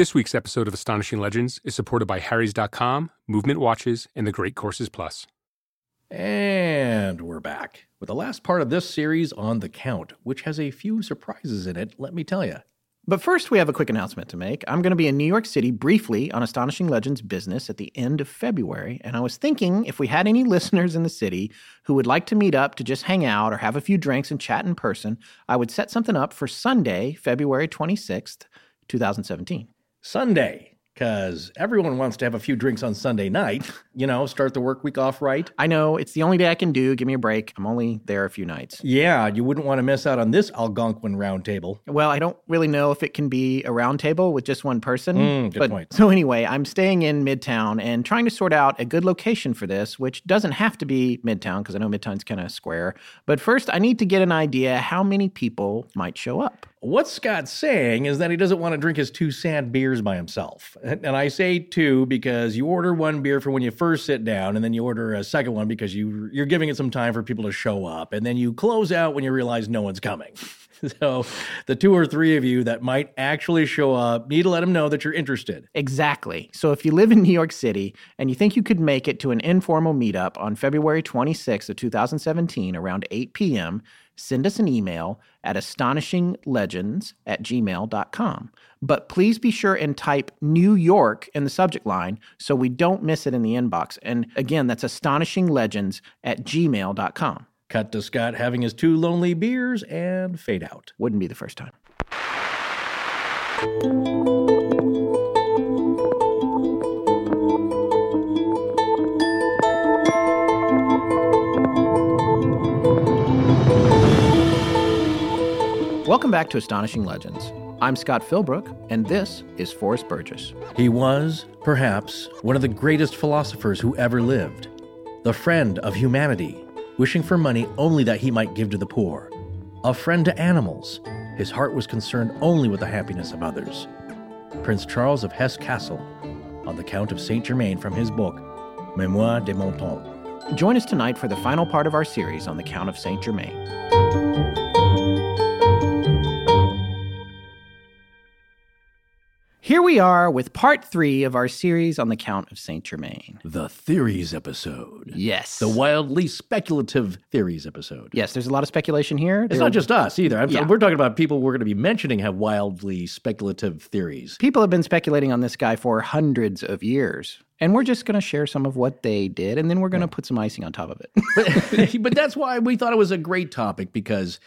This week's episode of Astonishing Legends is supported by Harry's.com, Movement Watches, and the Great Courses Plus. And we're back with the last part of this series on The Count, which has a few surprises in it, let me tell you. But first, we have a quick announcement to make. I'm going to be in New York City briefly on Astonishing Legends business at the end of February, and I was thinking if we had any listeners in the city who would like to meet up to just hang out or have a few drinks and chat in person, I would set something up for Sunday, February 26th, 2017. Sunday, because everyone wants to have a few drinks on Sunday night, you know, start the work week off right. I know it's the only day I can do. Give me a break. I'm only there a few nights. Yeah, you wouldn't want to miss out on this Algonquin roundtable. Well, I don't really know if it can be a round table with just one person. Mm, good but, point. So, anyway, I'm staying in Midtown and trying to sort out a good location for this, which doesn't have to be Midtown because I know Midtown's kind of square. But first, I need to get an idea how many people might show up. What Scott's saying is that he doesn't want to drink his two sad beers by himself. And I say two because you order one beer for when you first sit down, and then you order a second one because you, you're giving it some time for people to show up. And then you close out when you realize no one's coming. So the two or three of you that might actually show up need to let them know that you're interested. Exactly. So if you live in New York City and you think you could make it to an informal meetup on February 26th of 2017 around 8 p.m., send us an email at astonishinglegends at gmail.com. But please be sure and type New York in the subject line so we don't miss it in the inbox. And again, that's astonishinglegends at gmail.com. Cut to Scott having his two lonely beers and fade out. Wouldn't be the first time. Welcome back to Astonishing Legends. I'm Scott Philbrook, and this is Forrest Burgess. He was, perhaps, one of the greatest philosophers who ever lived, the friend of humanity, wishing for money only that he might give to the poor, a friend to animals. His heart was concerned only with the happiness of others. Prince Charles of Hesse-Kassel, on the Count of Saint Germain from his book, Memoires de mon temps. Join us tonight for the final part of our series on the Count of Saint Germain. Here we are with part three of our series on the Count of Saint Germain. The Theories episode. Yes. The wildly speculative theories episode. yes, there's a lot of speculation here. It's There- not just us either. Yeah. We're talking about people we're going to be mentioning have wildly speculative theories. People have been speculating on this guy for hundreds of years. And we're just going to share some of what they did, and then we're going to put some icing on top of it. but that's why we thought it was a great topic because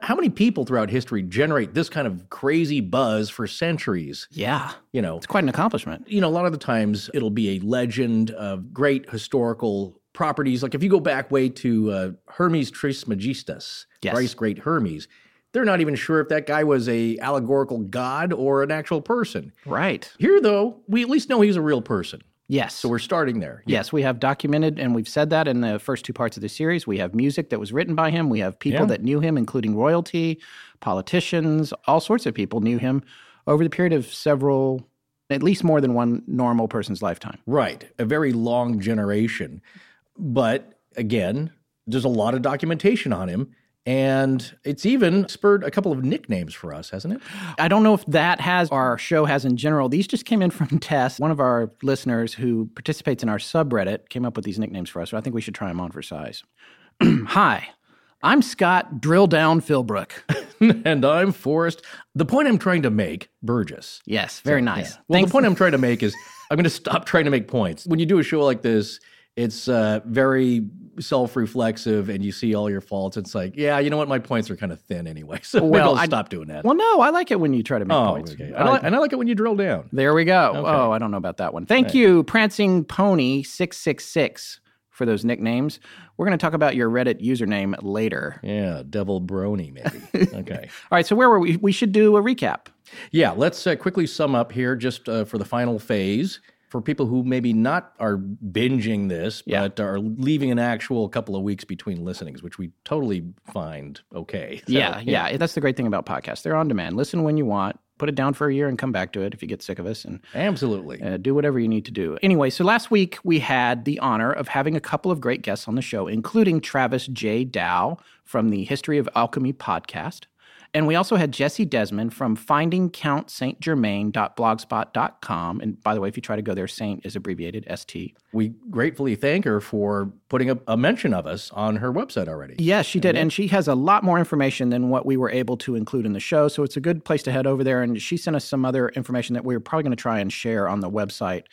how many people throughout history generate this kind of crazy buzz for centuries? yeah, You know, it's quite an accomplishment. you know, a lot of the times it'll be a legend of great historical properties. Like if you go back way to uh, Hermes Trismegistus, Yes. Thrice Great Hermes, they're not even sure if that guy was a allegorical god or an actual person. Right. Here, though, we at least know he's a real person. Yes. So we're starting there. Yes, we have documented, and we've said that in the first two parts of the series. We have music that was written by him. We have people Yeah. that knew him, including royalty, politicians, all sorts of people knew him over the period of several, at least more than one normal person's lifetime. Right. A very long generation. But again, there's a lot of documentation on him. And it's even spurred a couple of nicknames for us, hasn't it? I don't know if that has, our show has in general. These just came in from Tess, one of our listeners who participates in our subreddit, came up with these nicknames for us. So I think we should try them on for size. Hi, I'm Scott Drill Down Philbrook. and I'm Forrest. The point I'm trying to make, Burgess. Yes, very nice. Well, Thanks- the point I'm trying to make is I'm going to stop trying to make points. When you do a show like this, it's uh, very self-reflexive, and you see all your faults. It's like, yeah, you know what? My points are kind of thin anyway, so Well, I'll I- stop doing that. Well, no, I like it when you try to make oh, points. okay. And I, and I like it when you drill down. There we go. Oh, I don't know about that one. Thank you, Prancing Pony six six six, for those nicknames. We're going to talk about your Reddit username later. Yeah, Devil Brony, maybe. okay. All right, so where were we? We should do a recap. Yeah, let's uh, quickly sum up here just uh, for the final phase. For people who maybe not are binging this, Yeah. but are leaving an actual couple of weeks between listenings, which we totally find okay. So, yeah, yeah, That's the great thing about podcasts. They're on demand. Listen when you want. Put it down for a year and come back to it if you get sick of us, and Absolutely. uh, do whatever you need to do. Anyway, so last week we had the honor of having a couple of great guests on the show, including Travis J. Dow from the History of Alchemy podcast, And we also had Jesse Desmond from findingcountstgermain.blogspot.com. And by the way, if you try to go there, Saint is abbreviated ST. We gratefully thank her for putting a, a mention of us on her website already. Yes, she did. And she has a lot more information than what we were able to include in the show. So it's a good place to head over there. And she sent us some other information that we are probably going to try and share on the website.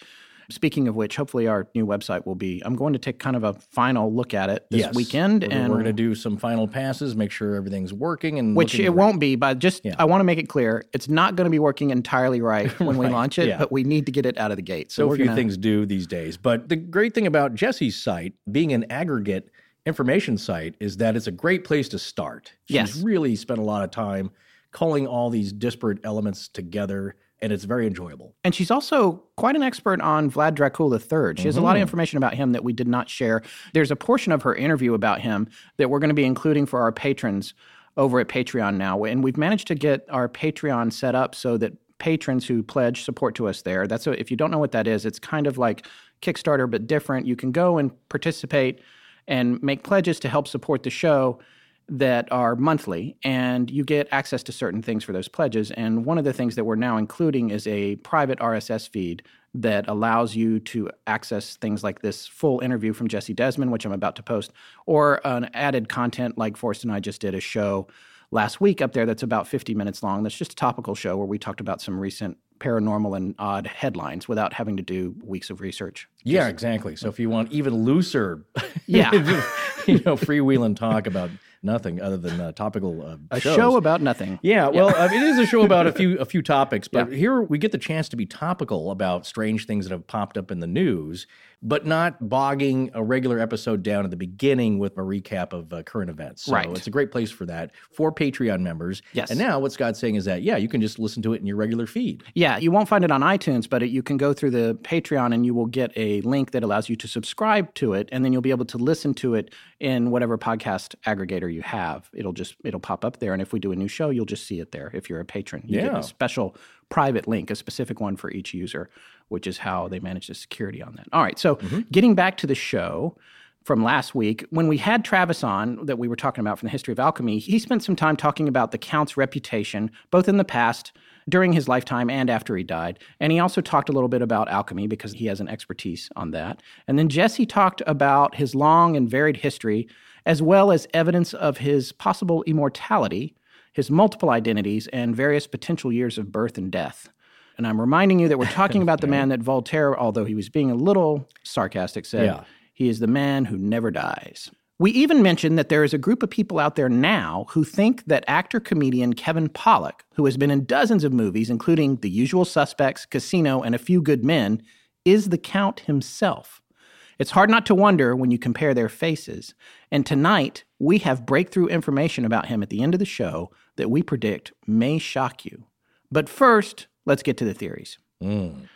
Speaking of which, hopefully our new website will be. I'm going to take kind of a final look at it this Yes. weekend, We're, and we're going to do some final passes, make sure everything's working, and which it great. won't be. But just Yeah. I want to make it clear, it's not going to be working entirely right when we launch it. yeah. But we need to get it out of the gate. So, So few gonna, things do these days. But the great thing about Jesse's site, being an aggregate information site, is that it's a great place to start. She's Yes. really spent a lot of time calling all these disparate elements together, and it's very enjoyable. And she's also quite an expert on Vlad Dracul III. She has a lot of mm-hmm. information about him that we did not share. There's a portion of her interview about him that we're going to be including for our patrons over at Patreon now. And we've managed to get our Patreon set up so that patrons who pledge support to us there, that's a, if you don't know what that is, it's kind of like Kickstarter but different. You can go and participate and make pledges to help support the show that are monthly, and you get access to certain things for those pledges. And one of the things that we're now including is a private RSS feed that allows you to access things like this full interview from Jesse Desmond, which I'm about to post, or an added content like Forrest and I just did a show last week up there that's about 50 minutes long. That's just a topical show where we talked about some recent paranormal and odd headlines without having to do weeks of research. Yeah, exactly. So if you want even looser, Yeah. you know, freewheeling talk about nothing other than uh, topical uh, A shows. show about nothing. Yeah, well, I mean, it is a show about a few a few topics, but Yeah. here we get the chance to be topical about strange things that have popped up in the news, but not bogging a regular episode down at the beginning with a recap of uh, current events. So Right. it's a great place for that for Patreon members. Yes. And now what Scott's saying is that yeah, you can just listen to it in your regular feed. Yeah, you won't find it on iTunes, but it, you can go through the Patreon and you will get a link that allows you to subscribe to it, and then you'll be able to listen to it in whatever podcast aggregator you have. It'll just it'll pop up there, and if we do a new show, you'll just see it there. If you're a patron, you get Yeah. a special private link, a specific one for each user, which is how they manage the security on that. All right, so mm-hmm. getting back to the show from last week, when we had Travis on, that we were talking about from the history of alchemy, he spent some time talking about the Count's reputation, both in the past, during his lifetime, and after he died. And he also talked a little bit about alchemy because he has an expertise on that. And then Jesse talked about his long and varied history, as well as evidence of his possible immortality, his multiple identities, and various potential years of birth and death. And I'm reminding you that we're talking about the man that Voltaire, although he was being a little sarcastic, said Yeah. he is the man who never dies. We even mentioned that there is a group of people out there now who think that actor comedian Kevin Pollak, who has been in dozens of movies, including The Usual Suspects, Casino, and A Few Good Men, is the Count himself. It's hard not to wonder when you compare their faces. And tonight, we have breakthrough information about him at the end of the show that we predict may shock you. But first, let's get to the theories. Mm.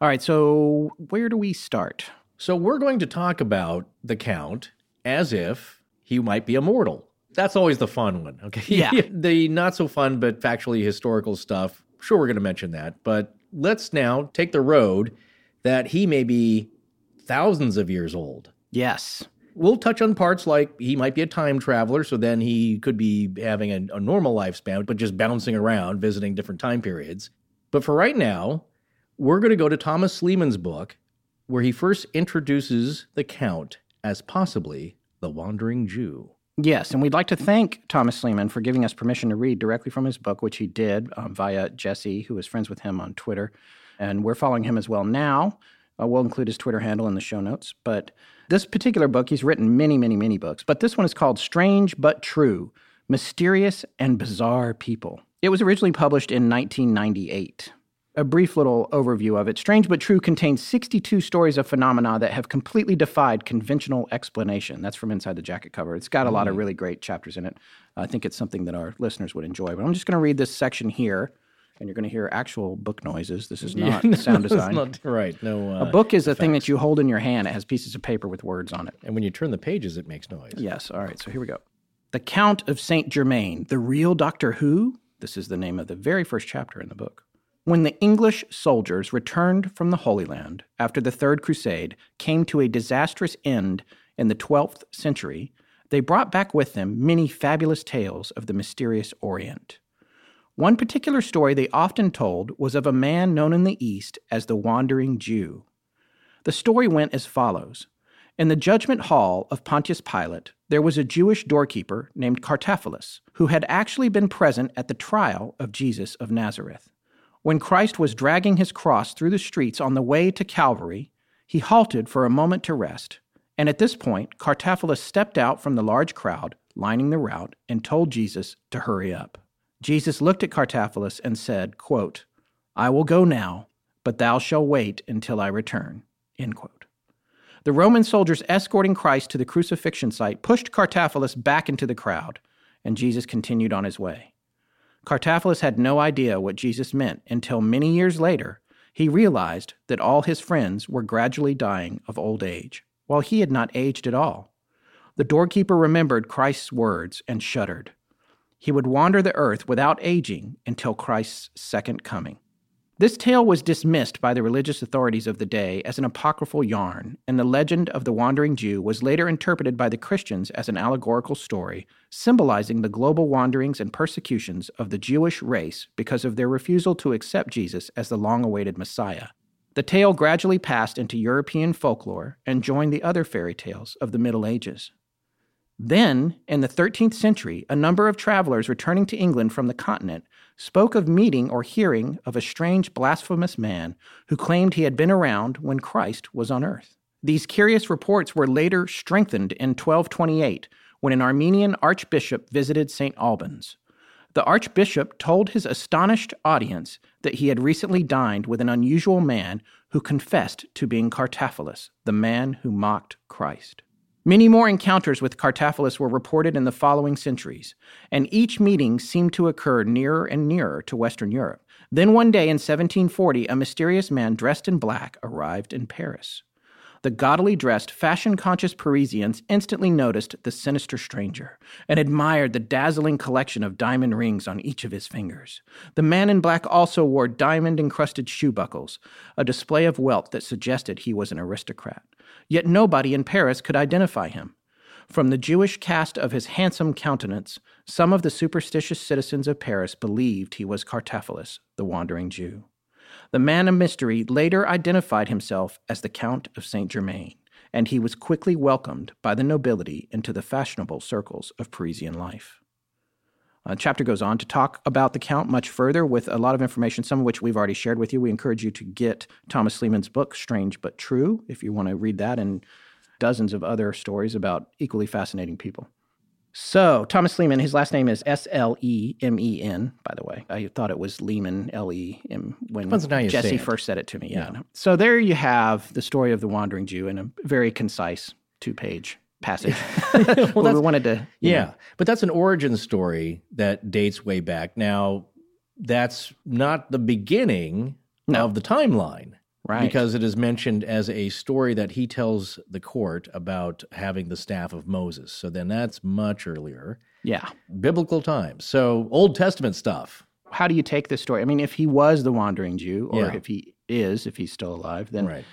All right, so where do we start? So we're going to talk about the Count as if he might be immortal. That's always the fun one, okay? Yeah. the not so fun but factually historical stuff. Sure, we're going to mention that, but let's now take the road that he may be thousands of years old. Yes. We'll touch on parts like he might be a time traveler, so then he could be having a, a normal lifespan, but just bouncing around, visiting different time periods. But for right now, we're going to go to Thomas Slemen's book, where he first introduces the Count as possibly the Wandering Jew. Yes, and we'd like to thank Thomas Slemen for giving us permission to read directly from his book, which he did um, via Jesse, who is friends with him on Twitter. And we're following him as well now. Uh, we'll include his Twitter handle in the show notes. But this particular book, he's written many, many, many books, but this one is called Strange But True Mysterious and Bizarre People. It was originally published in 1998. A brief little overview of it. Strange But True contains 62 stories of phenomena that have completely defied conventional explanation. That's from inside the jacket cover. It's got a lot of really great chapters in it. I think it's something that our listeners would enjoy. But I'm just going to read this section here, and you're going to hear actual book noises. This is not sound design. not right. No. Uh, a book is a thing that you hold in your hand. It has pieces of paper with words on it. And when you turn the pages, it makes noise. Yes. All right. So here we go. The Count of Saint Germain, the real Doctor Who. This is the name of the very first chapter in the book. When the English soldiers returned from the Holy Land after the Third Crusade came to a disastrous end in the 12th century, they brought back with them many fabulous tales of the mysterious Orient. One particular story they often told was of a man known in the East as the Wandering Jew. The story went as follows In the judgment hall of Pontius Pilate, there was a Jewish doorkeeper named Cartaphilus, who had actually been present at the trial of Jesus of Nazareth. When Christ was dragging his cross through the streets on the way to Calvary, he halted for a moment to rest, and at this point, Cartaphilus stepped out from the large crowd lining the route and told Jesus to hurry up. Jesus looked at Cartaphilus and said, quote, I will go now, but thou shalt wait until I return. End quote. The Roman soldiers escorting Christ to the crucifixion site pushed Cartaphilus back into the crowd, and Jesus continued on his way. Cartaphilus had no idea what Jesus meant until many years later he realized that all his friends were gradually dying of old age, while he had not aged at all. The doorkeeper remembered Christ's words and shuddered. He would wander the earth without aging until Christ's second coming. This tale was dismissed by the religious authorities of the day as an apocryphal yarn, and the legend of the wandering Jew was later interpreted by the Christians as an allegorical story, symbolizing the global wanderings and persecutions of the Jewish race because of their refusal to accept Jesus as the long awaited Messiah. The tale gradually passed into European folklore and joined the other fairy tales of the Middle Ages. Then, in the 13th century, a number of travelers returning to England from the continent spoke of meeting or hearing of a strange blasphemous man who claimed he had been around when Christ was on earth. These curious reports were later strengthened in 1228 when an Armenian archbishop visited St. Albans. The archbishop told his astonished audience that he had recently dined with an unusual man who confessed to being Cartaphilus, the man who mocked Christ. Many more encounters with Cartaphilus were reported in the following centuries, and each meeting seemed to occur nearer and nearer to Western Europe. Then one day in 1740, a mysterious man dressed in black arrived in Paris. The gaudily dressed, fashion conscious Parisians instantly noticed the sinister stranger and admired the dazzling collection of diamond rings on each of his fingers. The man in black also wore diamond encrusted shoe buckles, a display of wealth that suggested he was an aristocrat. Yet nobody in Paris could identify him. From the Jewish cast of his handsome countenance, some of the superstitious citizens of Paris believed he was Cartaphilus, the wandering Jew. The man of mystery later identified himself as the Count of Saint Germain, and he was quickly welcomed by the nobility into the fashionable circles of Parisian life. Uh, chapter goes on to talk about the Count much further with a lot of information, some of which we've already shared with you. We encourage you to get Thomas Slemen's book, Strange But True, if you want to read that and dozens of other stories about equally fascinating people. So, Thomas Slemen, his last name is S L E M E N, by the way. I thought it was Lehman, L E M, when Jesse first said it to me. Yeah. yeah. So, there you have the story of the Wandering Jew in a very concise two page passage. well, we wanted to. Yeah. Know. But that's an origin story that dates way back. Now, that's not the beginning no. of the timeline. Right. Because it is mentioned as a story that he tells the court about having the staff of Moses. So then that's much earlier. Yeah. Biblical times. So Old Testament stuff. How do you take this story? I mean, if he was the wandering Jew, or yeah. if he is, if he's still alive, then right.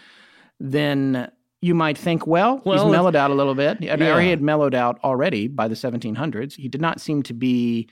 then you might think, well, well he's mellowed out a little bit. Yeah. Or he had mellowed out already by the 1700s. He did not seem to be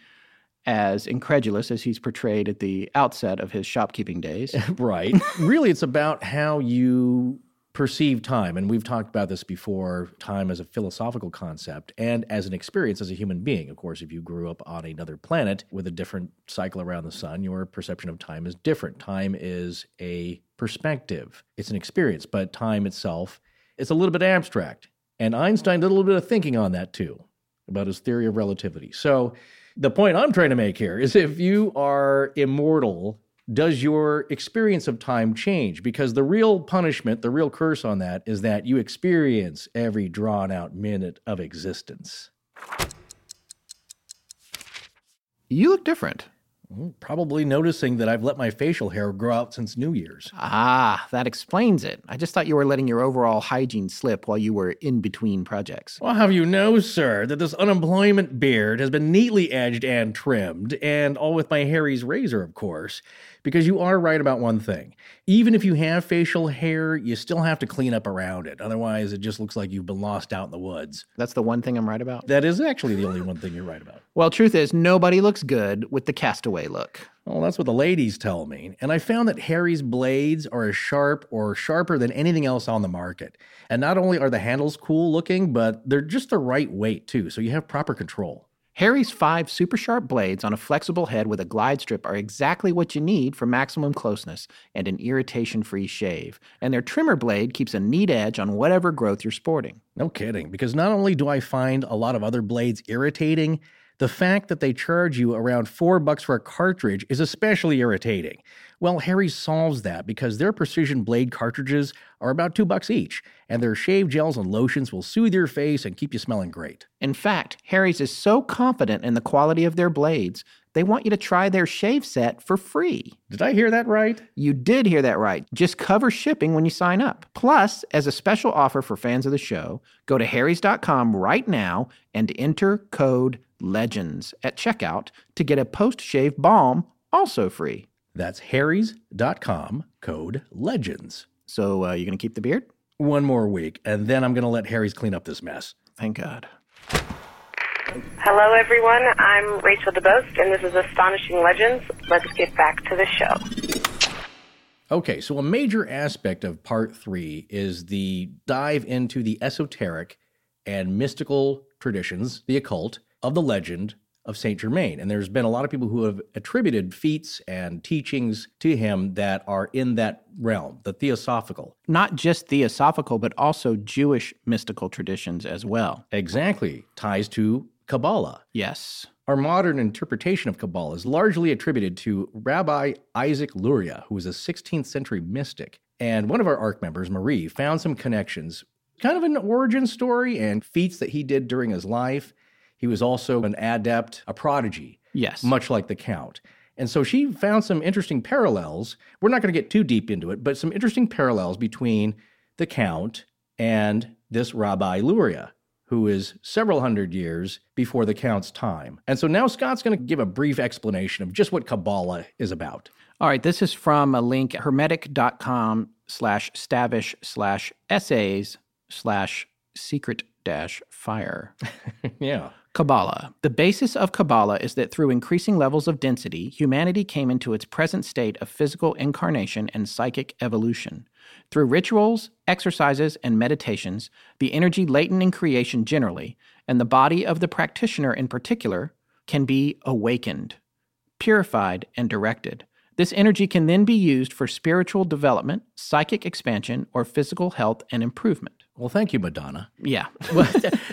as incredulous as he's portrayed at the outset of his shopkeeping days. right. really, it's about how you perceive time. And we've talked about this before time as a philosophical concept and as an experience as a human being. Of course, if you grew up on another planet with a different cycle around the sun, your perception of time is different. Time is a perspective, it's an experience, but time itself is a little bit abstract. And Einstein did a little bit of thinking on that too, about his theory of relativity. So, the point I'm trying to make here is if you are immortal, does your experience of time change? Because the real punishment, the real curse on that is that you experience every drawn out minute of existence. You look different. Probably noticing that I've let my facial hair grow out since New Year's. Ah, that explains it. I just thought you were letting your overall hygiene slip while you were in between projects. Well, have you know, sir, that this unemployment beard has been neatly edged and trimmed, and all with my Harry's razor, of course because you are right about one thing. Even if you have facial hair, you still have to clean up around it. Otherwise, it just looks like you've been lost out in the woods. That's the one thing I'm right about? That is actually the only one thing you're right about. Well, truth is, nobody looks good with the castaway look. Well, that's what the ladies tell me. And I found that Harry's blades are as sharp or sharper than anything else on the market. And not only are the handles cool looking, but they're just the right weight too, so you have proper control. Harry's five super sharp blades on a flexible head with a glide strip are exactly what you need for maximum closeness and an irritation free shave. And their trimmer blade keeps a neat edge on whatever growth you're sporting. No kidding, because not only do I find a lot of other blades irritating, the fact that they charge you around four bucks for a cartridge is especially irritating. Well, Harry solves that because their precision blade cartridges are about two bucks each, and their shave gels and lotions will soothe your face and keep you smelling great. In fact, Harry's is so confident in the quality of their blades, they want you to try their shave set for free. Did I hear that right? You did hear that right. Just cover shipping when you sign up. Plus, as a special offer for fans of the show, go to harrys.com right now and enter code LEGENDS at checkout to get a post shave balm also free. That's harrys.com, code LEGENDS. So, uh, you going to keep the beard? One more week, and then I'm going to let Harry's clean up this mess. Thank God. Hello, everyone. I'm Rachel DeBost, and this is Astonishing Legends. Let's get back to the show. Okay, so a major aspect of part three is the dive into the esoteric and mystical traditions, the occult, of the legend of Saint Germain. And there's been a lot of people who have attributed feats and teachings to him that are in that realm, the theosophical. Not just theosophical, but also Jewish mystical traditions as well. Exactly, ties to Kabbalah. Yes. Our modern interpretation of Kabbalah is largely attributed to Rabbi Isaac Luria, who was a 16th century mystic. And one of our ARC members, Marie, found some connections, kind of an origin story and feats that he did during his life. He was also an adept, a prodigy, Yes. much like the Count. And so she found some interesting parallels. We're not going to get too deep into it, but some interesting parallels between the Count and this Rabbi Luria, who is several hundred years before the Count's time. And so now Scott's going to give a brief explanation of just what Kabbalah is about. All right, this is from a link, hermetic.com slash stavish slash essays slash secret dash fire. yeah. Kabbalah. The basis of Kabbalah is that through increasing levels of density, humanity came into its present state of physical incarnation and psychic evolution. Through rituals, exercises, and meditations, the energy latent in creation generally, and the body of the practitioner in particular, can be awakened, purified, and directed. This energy can then be used for spiritual development, psychic expansion, or physical health and improvement. Well, thank you, Madonna. Yeah.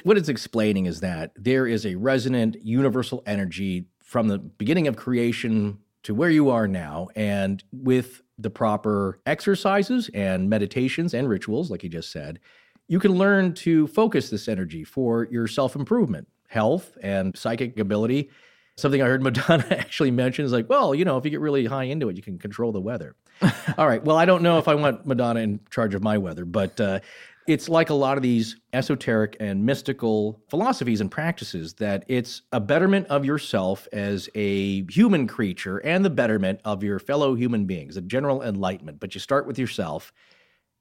what, it's explaining is that there is a resonant universal energy from the beginning of creation to where you are now, and with the proper exercises and meditations and rituals, like you just said, you can learn to focus this energy for your self improvement, health, and psychic ability. Something I heard Madonna actually mention is like, well, you know, if you get really high into it, you can control the weather. All right. Well, I don't know if I want Madonna in charge of my weather, but uh, it's like a lot of these esoteric and mystical philosophies and practices that it's a betterment of yourself as a human creature and the betterment of your fellow human beings, a general enlightenment. But you start with yourself.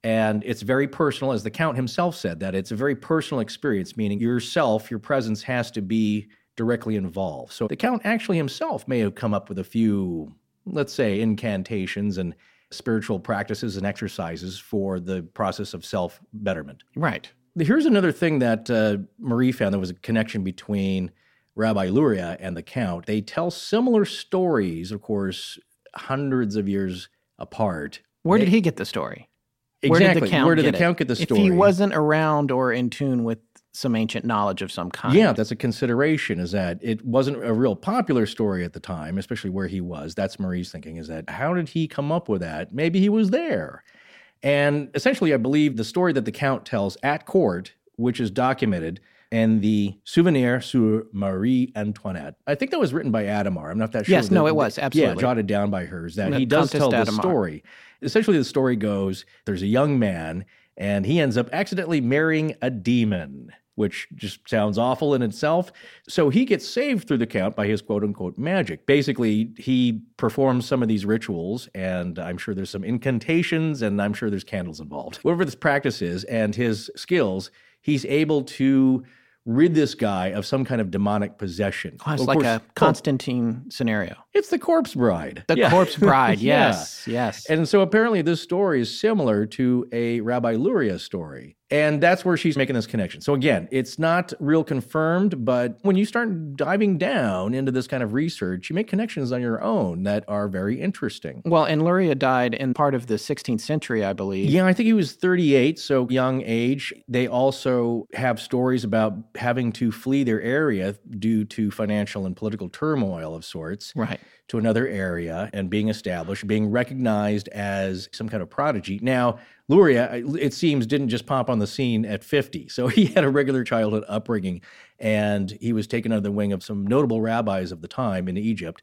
And it's very personal, as the Count himself said, that it's a very personal experience, meaning yourself, your presence has to be directly involved. So the Count actually himself may have come up with a few, let's say, incantations and spiritual practices and exercises for the process of self betterment. Right. Here's another thing that uh, Marie found there was a connection between Rabbi Luria and the Count. They tell similar stories, of course, hundreds of years apart. Where They- did he get the story? Exactly. Where did the count Where did get the it? Count get the story? If he wasn't around or in tune with some ancient knowledge of some kind. Yeah, that's a consideration. Is that it wasn't a real popular story at the time, especially where he was. That's Marie's thinking. Is that how did he come up with that? Maybe he was there. And essentially, I believe the story that the Count tells at court, which is documented in the Souvenir sur Marie Antoinette. I think that was written by Adhémar. I'm not that sure. Yes, no, it was, Absolutely. Yeah, jotted down by her. Is that he does tell the story. Essentially, the story goes there's a young man, and he ends up accidentally marrying a demon which just sounds awful in itself. So he gets saved through the count by his quote unquote magic. Basically, he performs some of these rituals, and I'm sure there's some incantations, and I'm sure there's candles involved. Whatever this practice is and his skills, he's able to rid this guy of some kind of demonic possession. Oh, it's Of like course- a Constantine scenario. It's the corpse bride. The Yeah. corpse bride. Yeah. Yes. Yes. And so apparently this story is similar to a Rabbi Luria story. And that's where she's making this connection. So again, it's not real confirmed, but when you start diving down into this kind of research, you make connections on your own that are very interesting. well, and Luria died in part of the 16th century, I believe. Yeah, I think he was 38, so young age. They also have stories about having to flee their area due to financial and political turmoil of sorts Right. To another area and being established, being recognized as some kind of prodigy. Now, Luria, it seems, didn't just pop on the scene at 50. So he had a regular childhood upbringing and he was taken under the wing of some notable rabbis of the time in Egypt.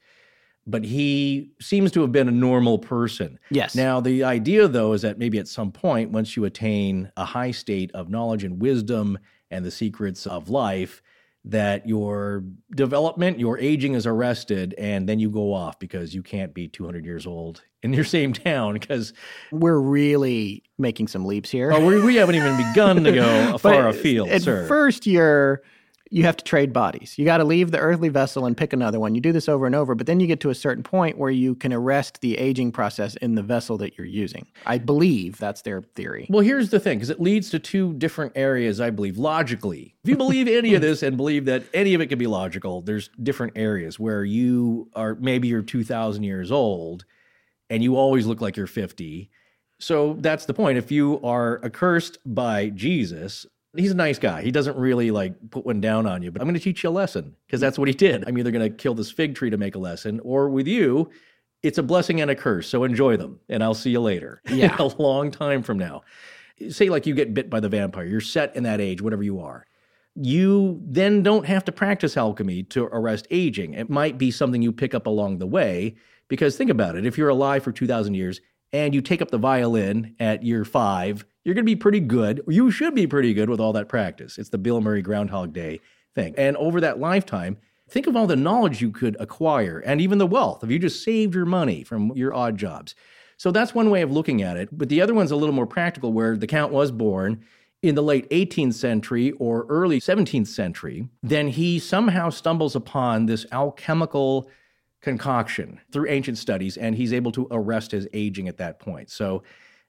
But he seems to have been a normal person. Yes. Now, the idea, though, is that maybe at some point, once you attain a high state of knowledge and wisdom and the secrets of life, that your development, your aging is arrested, and then you go off because you can't be 200 years old in your same town. Because We're really making some leaps here. oh, we, we haven't even begun to go far afield, at sir. first, you're you have to trade bodies. You got to leave the earthly vessel and pick another one. You do this over and over, but then you get to a certain point where you can arrest the aging process in the vessel that you're using. I believe that's their theory. Well, here's the thing, because it leads to two different areas, I believe, logically. If you believe any of this and believe that any of it can be logical, there's different areas where you are maybe you're 2,000 years old and you always look like you're 50. So that's the point. If you are accursed by Jesus, he's a nice guy. He doesn't really like put one down on you, but I'm going to teach you a lesson because that's what he did. I'm either going to kill this fig tree to make a lesson, or with you, it's a blessing and a curse. So enjoy them, and I'll see you later. Yeah. a long time from now. Say, like you get bit by the vampire, you're set in that age, whatever you are. You then don't have to practice alchemy to arrest aging. It might be something you pick up along the way, because think about it if you're alive for 2,000 years and you take up the violin at year five, you're going to be pretty good. You should be pretty good with all that practice. It's the Bill Murray Groundhog Day thing. And over that lifetime, think of all the knowledge you could acquire and even the wealth if you just saved your money from your odd jobs. So that's one way of looking at it. But the other one's a little more practical, where the Count was born in the late 18th century or early 17th century. Then he somehow stumbles upon this alchemical concoction through ancient studies, and he's able to arrest his aging at that point. So,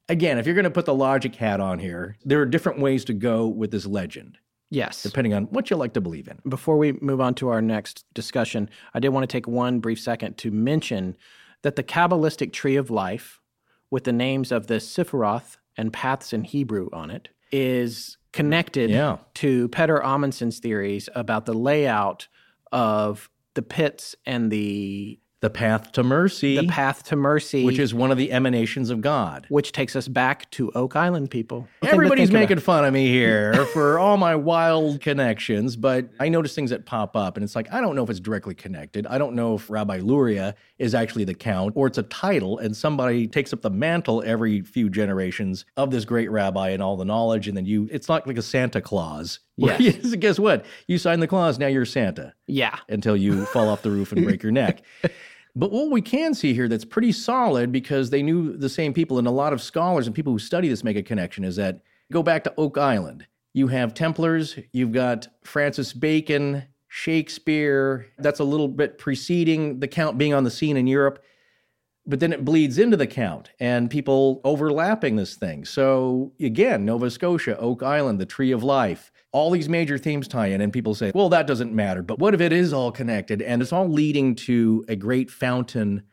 again, if you're going to put the logic hat on here, there are different ways to go with this legend, Yes. depending on what you like to believe in. Before we move on to our next discussion, I did want to take one brief second to mention that the Kabbalistic tree of life, with the names of the Sephiroth and paths in Hebrew on it, is connected Yeah. to Petter Amundsen's theories about the layout of the pits and the The path to mercy, the path to mercy, which is one of the emanations of God. which takes us back to Oak Island, people. Everybody's think about. making fun of me here for all my wild connections, but I notice things that pop up, and it's like, I don't know if it's directly connected. I don't know if Rabbi Luria is actually the count, or it's a title, and somebody takes up the mantle every few generations of this great rabbi and all the knowledge, and then you, it's not like a Santa Claus. Yes. guess what? You sign the clause, now you're Santa Yeah. until you fall off the roof and break your neck. But what we can see here that's pretty solid because they knew the same people, and a lot of scholars and people who study this make a connection is that go back to Oak Island. You have Templars, you've got Francis Bacon, Shakespeare. That's a little bit preceding the Count being on the scene in Europe. But then it bleeds into the Count and people overlapping this thing. So again, Nova Scotia, Oak Island, the Tree of Life, all these major themes tie in, and people say, well, that doesn't matter. But what if it is all connected and it's all leading to a great fountain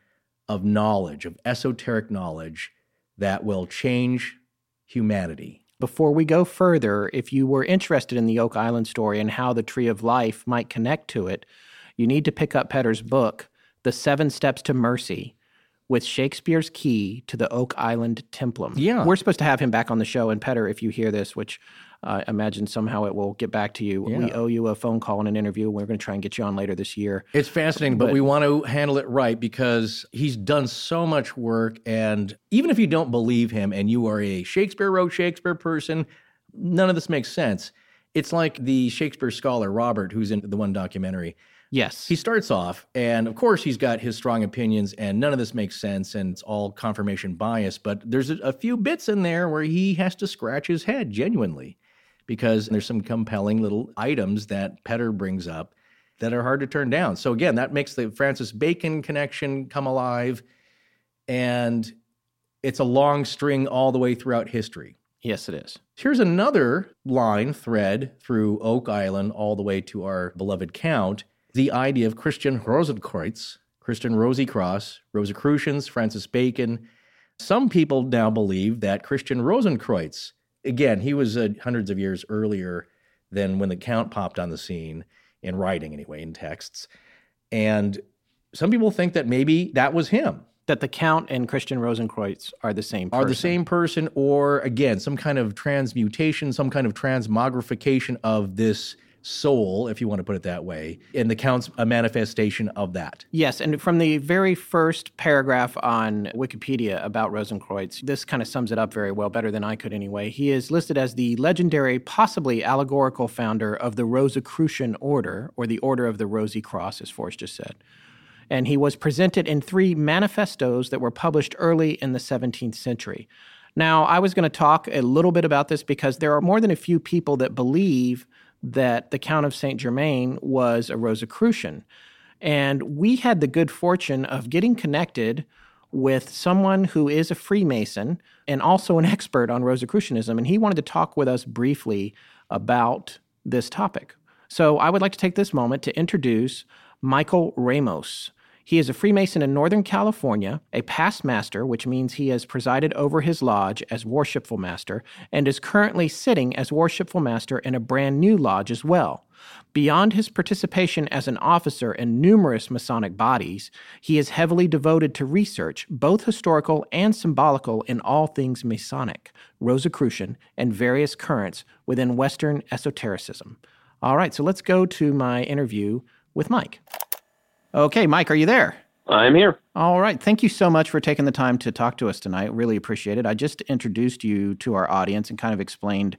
of knowledge, of esoteric knowledge that will change humanity? Before we go further, if you were interested in the Oak Island story and how the Tree of Life might connect to it, you need to pick up Petter's book, The Seven Steps to Mercy, with Shakespeare's key to the Oak Island Templum. Yeah. We're supposed to have him back on the show. And Petter, if you hear this, which I imagine somehow it will get back to you, we owe you a phone call and an interview. We're going to try and get you on later this year. It's fascinating, but, But- we want to handle it right because he's done so much work. And even if you don't believe him and you are a Shakespeare wrote Shakespeare person, none of this makes sense. It's like the Shakespeare scholar Robert, who's in the one documentary. Yes. He starts off, and of course, he's got his strong opinions, and none of this makes sense, and it's all confirmation bias. But there's a, a few bits in there where he has to scratch his head genuinely because there's some compelling little items that Petter brings up. that are hard to turn down. So again, that makes the Francis Bacon connection come alive. And it's a long string all the way throughout history. Yes, it is. Here's another line thread through Oak Island all the way to our beloved Count the idea of Christian Rosenkreuz, Christian Rosy Cross, Rosicrucians, Francis Bacon. Some people now believe that Christian Rosenkreuz, again, he was uh, hundreds of years earlier than when the Count popped on the scene, in writing anyway, in texts. And some people think that maybe that was him that the Count and Christian Rosenkreuz are the same person. Are the same person, or again, some kind of transmutation, some kind of transmogrification of this soul, if you want to put it that way, and the Count's a manifestation of that. Yes, and from the very first paragraph on Wikipedia about Rosenkreuz, this kind of sums it up very well, better than I could anyway. He is listed as the legendary, possibly allegorical founder of the Rosicrucian Order, or the Order of the Rosy Cross, as Forrest just said and he was presented in three manifestos that were published early in the 17th century. Now, I was going to talk a little bit about this because there are more than a few people that believe that the Count of St. Germain was a Rosicrucian. And we had the good fortune of getting connected with someone who is a Freemason and also an expert on Rosicrucianism. And he wanted to talk with us briefly about this topic. So I would like to take this moment to introduce Michael Ramos. He is a Freemason in Northern California, a past master, which means he has presided over his lodge as worshipful master, and is currently sitting as worshipful master in a brand new lodge as well. Beyond his participation as an officer in numerous Masonic bodies, he is heavily devoted to research, both historical and symbolical, in all things Masonic, Rosicrucian, and various currents within Western esotericism. All right, so let's go to my interview with Mike. Okay, Mike, are you there? I'm here. All right. Thank you so much for taking the time to talk to us tonight. Really appreciate it. I just introduced you to our audience and kind of explained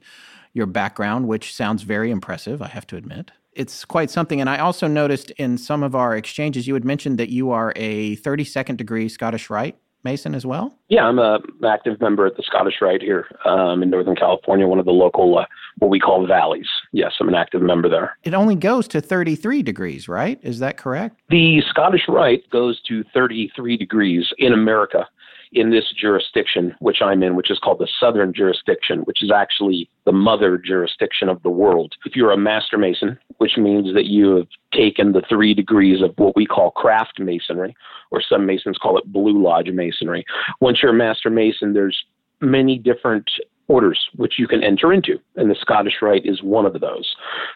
your background, which sounds very impressive, I have to admit. It's quite something. And I also noticed in some of our exchanges, you had mentioned that you are a 32nd degree Scottish Rite Mason as well? Yeah, I'm a, an active member at the Scottish Rite here um, in Northern California, one of the local, uh, what we call valleys. Yes, I'm an active member there. It only goes to 33 degrees, right? Is that correct? The Scottish Rite goes to 33 degrees in America in this jurisdiction, which I'm in, which is called the Southern jurisdiction, which is actually the mother jurisdiction of the world. If you're a Master Mason, which means that you have taken the three degrees of what we call craft masonry, or some Masons call it Blue Lodge masonry. Once you're a Master Mason, there's many different orders which you can enter into, and the Scottish Rite is one of those.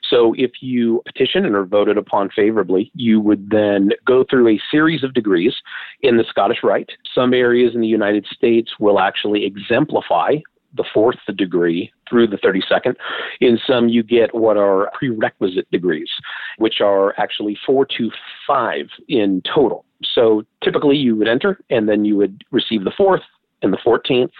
So if you petition and are voted upon favorably, you would then go through a series of degrees in the Scottish Rite. Some areas in the United States will actually exemplify the fourth degree through the 32nd. In some, you get what are prerequisite degrees, which are actually four to five in total. So typically you would enter and then you would receive the fourth, and the 14th,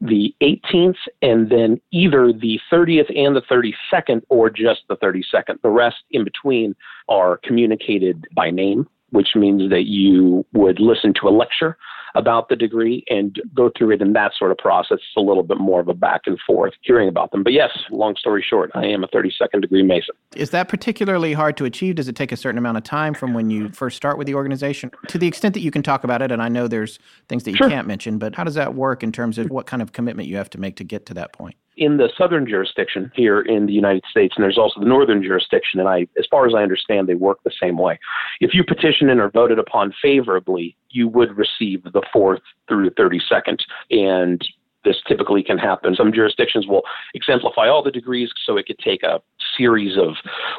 the 18th, and then either the 30th and the 32nd or just the 32nd. The rest in between are communicated by name, which means that you would listen to a lecture about the degree and go through it in that sort of process. It's a little bit more of a back and forth hearing about them. But yes, long story short, I am a 32nd degree Mason. Is that particularly hard to achieve? Does it take a certain amount of time from when you first start with the organization? To the extent that you can talk about it, and I know there's things that you sure. can't mention, but how does that work in terms of what kind of commitment you have to make to get to that point? In the southern jurisdiction here in the United States, and there's also the northern jurisdiction, and I, as far as I understand, they work the same way. If you petition and are voted upon favorably, you would receive the fourth through the 32nd, and this typically can happen. Some jurisdictions will exemplify all the degrees, so it could take a series of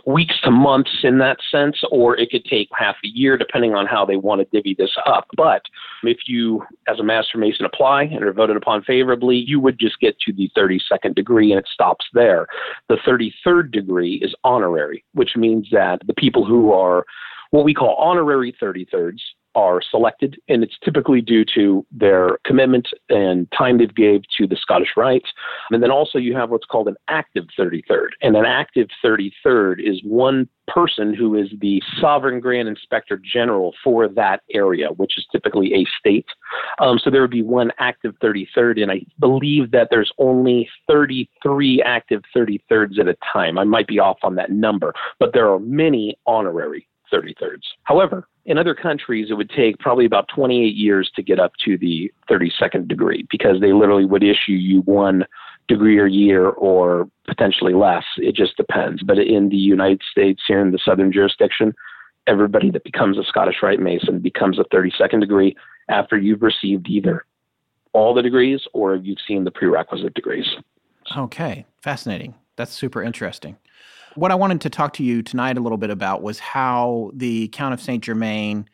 weeks to months in that sense, or it could take half a year, depending on how they want to divvy this up. But if you, as a Master Mason, apply and are voted upon favorably, you would just get to the 32nd degree and it stops there. The 33rd degree is honorary, which means that the people who are what we call honorary 33rds are selected, and it's typically due to their commitment and time they've gave to the Scottish Rites. And then also you have what's called an active 33rd, and an active 33rd is one person who is the sovereign grand inspector general for that area, which is typically a state. Um, so there would be one active 33rd, and I believe that there's only 33 active 33rds at a time. I might be off on that number, but there are many honorary 30 thirds. However, in other countries, it would take probably about 28 years to get up to the 32nd degree because they literally would issue you one degree a year or potentially less. It just depends. But in the United States, here in the southern jurisdiction, everybody that becomes a Scottish Rite Mason becomes a 32nd degree after you've received either all the degrees or you've seen the prerequisite degrees. Okay, fascinating. That's super interesting. What I wanted to talk to you tonight a little bit about was how the Count of St. Germain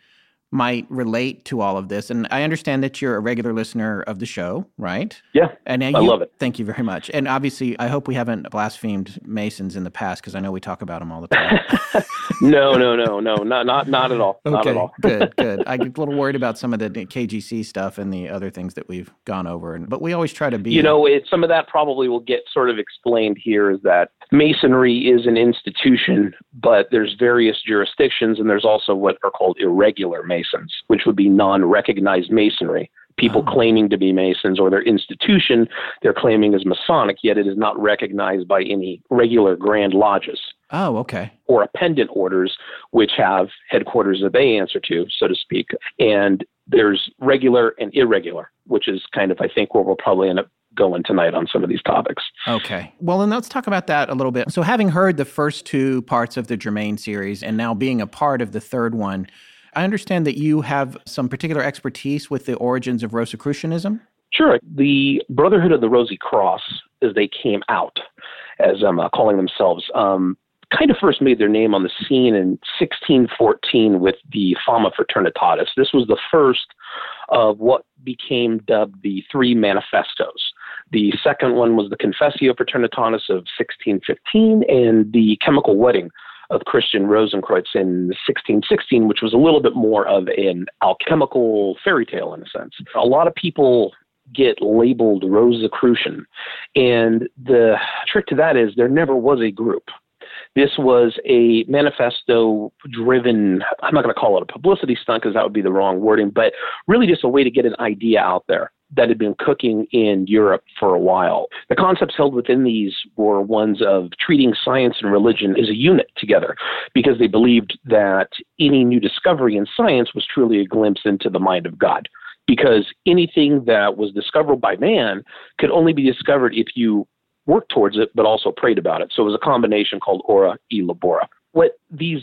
might relate to all of this. And I understand that you're a regular listener of the show, right? Yeah. And I you, love it. Thank you very much. And obviously, I hope we haven't blasphemed Masons in the past because I know we talk about them all the time. no, no, no, no, not not not at all. Okay, not at all. good, good. I get a little worried about some of the KGC stuff and the other things that we've gone over, and but we always try to be. You know, it, some of that probably will get sort of explained here. Is that Masonry is an institution, but there's various jurisdictions, and there's also what are called irregular Masons, which would be non-recognized Masonry. People Oh. claiming to be Masons or their institution they're claiming is Masonic, yet it is not recognized by any regular Grand Lodges. Oh, okay. or appendant orders, which have headquarters that they answer to, so to speak. And there's regular and irregular, which is kind of, I think, where we'll probably end up going tonight on some of these topics. Okay. Well, then let's talk about that a little bit. So, having heard the first two parts of the Germain series and now being a part of the third one, I understand that you have some particular expertise with the origins of Rosicrucianism. Sure, the Brotherhood of the Rosy Cross, as they came out, as um, uh, calling themselves, um, kind of first made their name on the scene in 1614 with the Fama Fraternitatis. This was the first of what became dubbed the three manifestos. The second one was the Confessio Fraternitatis of 1615 and the Chemical Wedding of Christian Rosenkreutz in 1616, which was a little bit more of an alchemical fairy tale in a sense. A lot of people get labeled Rosicrucian, and the trick to that is there never was a group. This was a manifesto driven, I'm not going to call it a publicity stunt because that would be the wrong wording, but really just a way to get an idea out there that had been cooking in Europe for a while. The concepts held within these were ones of treating science and religion as a unit together because they believed that any new discovery in science was truly a glimpse into the mind of God. Because anything that was discovered by man could only be discovered if you worked towards it, but also prayed about it. So it was a combination called ora e labora. What these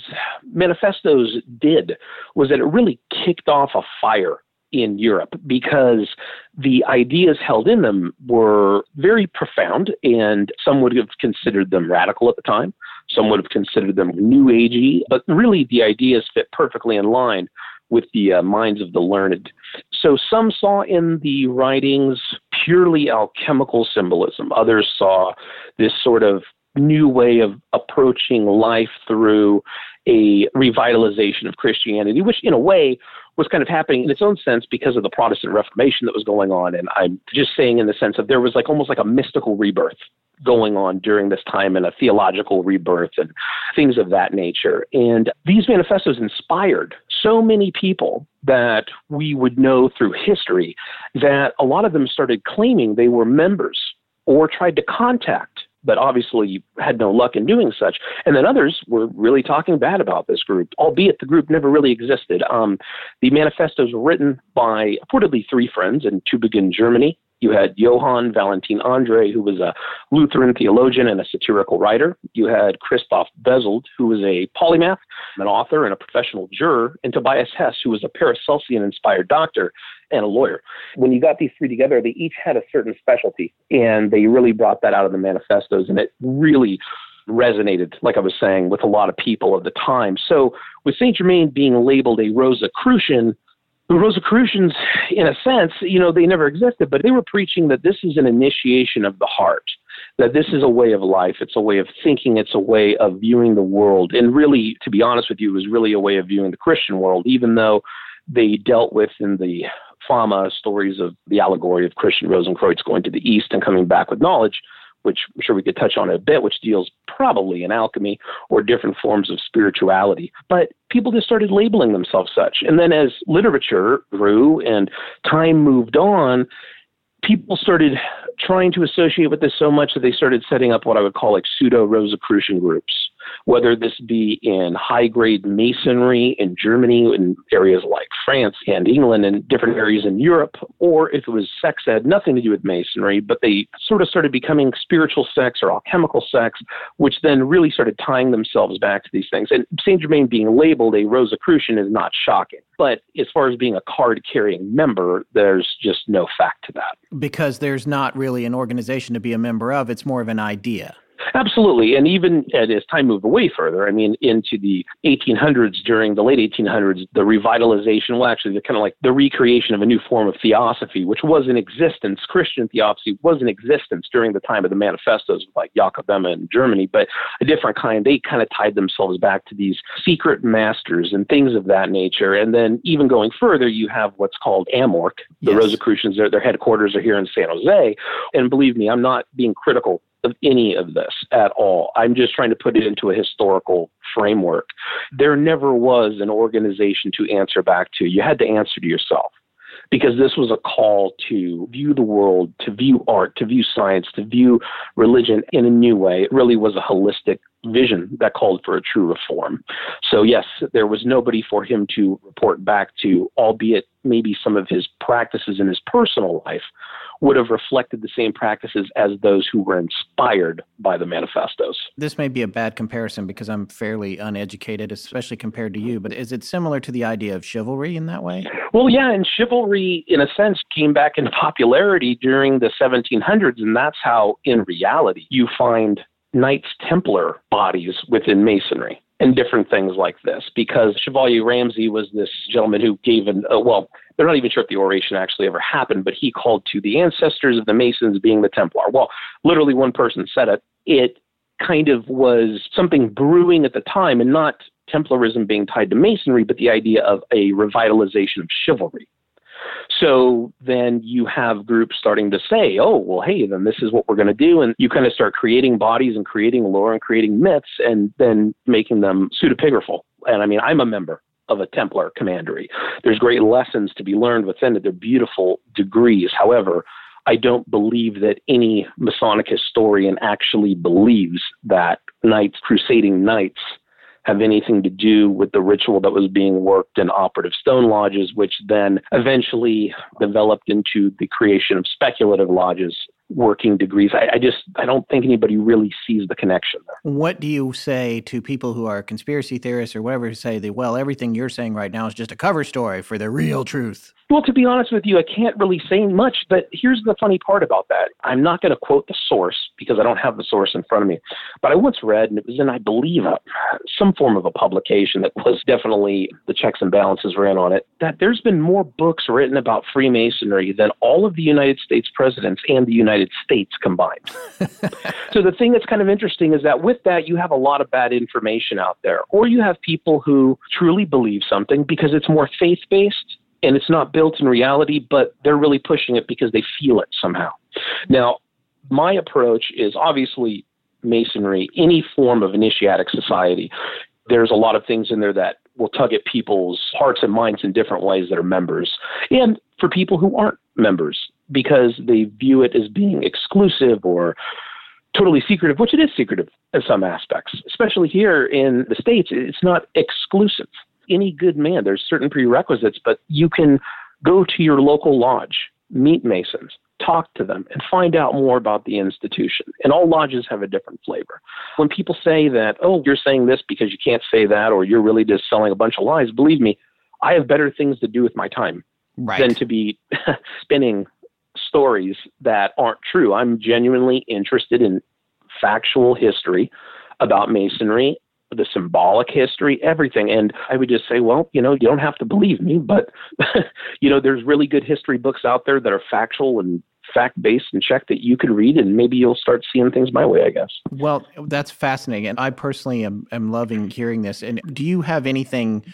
manifestos did was that it really kicked off a fire in Europe because the ideas held in them were very profound, and some would have considered them radical at the time. Some would have considered them new agey, but really the ideas fit perfectly in line with the uh, minds of the learned. So some saw in the writings purely alchemical symbolism. Others saw this sort of new way of approaching life through a revitalization of Christianity, which in a way was kind of happening in its own sense because of the Protestant Reformation that was going on. And I'm just saying in the sense of there was like almost like a mystical rebirth going on during this time and a theological rebirth and things of that nature. And these manifestos inspired so many people that we would know through history that a lot of them started claiming they were members or tried to contact but obviously had no luck in doing such. And then others were really talking bad about this group, albeit the group never really existed. Um, the manifestos were written by reportedly three friends in Tübingen, Germany. You had Johann Valentin Andreae, who was a Lutheran theologian and a satirical writer. You had Christoph Bezold, who was a polymath, an author, and a professional juror, and Tobias Hess, who was a Paracelsian inspired doctor and a lawyer. When you got these three together, they each had a certain specialty, and they really brought that out of the manifestos, and it really resonated, like I was saying, with a lot of people of the time. So, with Saint Germain being labeled a Rosicrucian, the Rosicrucians, in a sense, you know, they never existed, but they were preaching that this is an initiation of the heart, that this is a way of life, it's a way of thinking, it's a way of viewing the world. And really, to be honest with you, it was really a way of viewing the Christian world, even though they dealt with in the Fama stories of the allegory of Christian Rosenkreutz going to the East and coming back with knowledge, which I'm sure we could touch on a bit, which deals probably in alchemy or different forms of spirituality. But people just started labeling themselves such. And then as literature grew and time moved on, people started trying to associate with this so much that they started setting up what I would call like pseudo Rosicrucian groups, whether this be in high grade masonry in Germany, in areas like France and England, and different areas in Europe, or if it was sex ed, nothing to do with masonry, but they sort of started becoming spiritual sex or alchemical sex, which then really started tying themselves back to these things. And Saint Germain being labeled a Rosicrucian is not shocking. But as far as being a card carrying member, there's just no fact to that. Because there's not really an organization to be a member of, it's more of an idea. Absolutely. And even as time moved away further, I mean, into the 1800s, during the late 1800s, the revitalization, well, actually, the kind of like the recreation of a new form of theosophy, which was in existence, Christian theosophy was in existence during the time of the manifestos, like Jakob Böhme in Germany, but a different kind. They kind of tied themselves back to these secret masters and things of that nature. And then even going further, you have what's called AMORC. The yes. Rosicrucians, their, their headquarters are here in San Jose. And believe me, I'm not being critical of any of this at all. I'm just trying to put it into a historical framework. There never was an organization to answer back to. You had to answer to yourself because this was a call to view the world, to view art, to view science, to view religion in a new way. It really was a holistic vision that called for a true reform. So, yes, there was nobody for him to report back to, albeit maybe some of his practices in his personal life would have reflected the same practices as those who were inspired by the manifestos. This may be a bad comparison because I'm fairly uneducated, especially compared to you, but is it similar to the idea of chivalry in that way? Well, yeah, and chivalry, in a sense, came back into popularity during the 1700s, and that's how, in reality, you find Knights Templar bodies within Masonry and different things like this because Chevalier Ramsay was this gentleman who gave an, uh, well, they're not even sure if the oration actually ever happened, but he called to the ancestors of the Masons being the Templar. Well, literally one person said it. It kind of was something brewing at the time and not Templarism being tied to Masonry, but the idea of a revitalization of chivalry. So then you have groups starting to say, oh, well, hey, then this is what we're going to do. And you kind of start creating bodies and creating lore and creating myths and then making them pseudepigraphal. And I mean, I'm a member of a Templar commandery. There's great lessons to be learned within it. They're beautiful degrees. However, I don't believe that any Masonic historian actually believes that knights, crusading knights, have anything to do with the ritual that was being worked in operative stone lodges, which then eventually developed into the creation of speculative lodges working degrees. I, I, just I don't think anybody really sees the connection there. What do you say to people who are conspiracy theorists or whatever who say that well everything you're saying right now is just a cover story for the real truth? Well, to be honest with you, I can't really say much, but here's the funny part about that. I'm not going to quote the source because I don't have the source in front of me, but I once read, and it was in, I believe, a, some form of a publication that was definitely the checks and balances ran on it, that there's been more books written about Freemasonry than all of the United States presidents and the United States combined. so the thing that's kind of interesting is that with that, you have a lot of bad information out there, or you have people who truly believe something because it's more faith based and it's not built in reality, but they're really pushing it because they feel it somehow. Now, my approach is obviously masonry, any form of initiatic society. There's a lot of things in there that will tug at people's hearts and minds in different ways that are members. And for people who aren't members, because they view it as being exclusive or totally secretive, which it is secretive in some aspects, especially here in the States, it's not exclusive any good man. There's certain prerequisites, but you can go to your local lodge, meet Masons, talk to them, and find out more about the institution. And all lodges have a different flavor. When people say that, oh, you're saying this because you can't say that, or you're really just selling a bunch of lies, believe me, I have better things to do with my time right. than to be spinning stories that aren't true. I'm genuinely interested in factual history about masonry the symbolic history, everything. And I would just say, well, you know, you don't have to believe me, but, you know, there's really good history books out there that are factual and fact based and check that you can read, and maybe you'll start seeing things my way, I guess. Well, that's fascinating. And I personally am, am loving hearing this. And do you have anything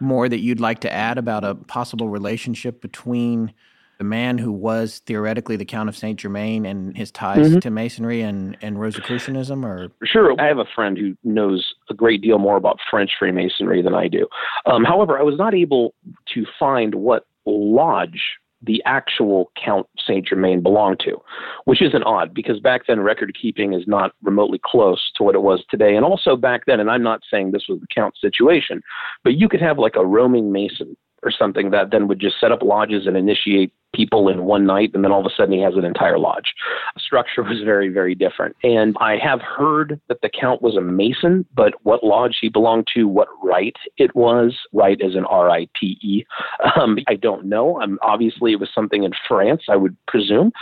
more that you'd like to add about a possible relationship between? The man who was theoretically the Count of Saint Germain and his ties mm-hmm. to Masonry and, and Rosicrucianism, or sure, I have a friend who knows a great deal more about French Freemasonry than I do. Um, however, I was not able to find what lodge the actual Count Saint Germain belonged to, which isn't odd because back then record keeping is not remotely close to what it was today. And also back then, and I'm not saying this was the Count situation, but you could have like a roaming Mason or something that then would just set up lodges and initiate people in one night, and then all of a sudden he has an entire lodge. Structure was very, very different. And I have heard that the Count was a Mason, but what lodge he belonged to, what rite it was, rite as an R I T E, um, I don't know. Um, obviously, it was something in France, I would presume.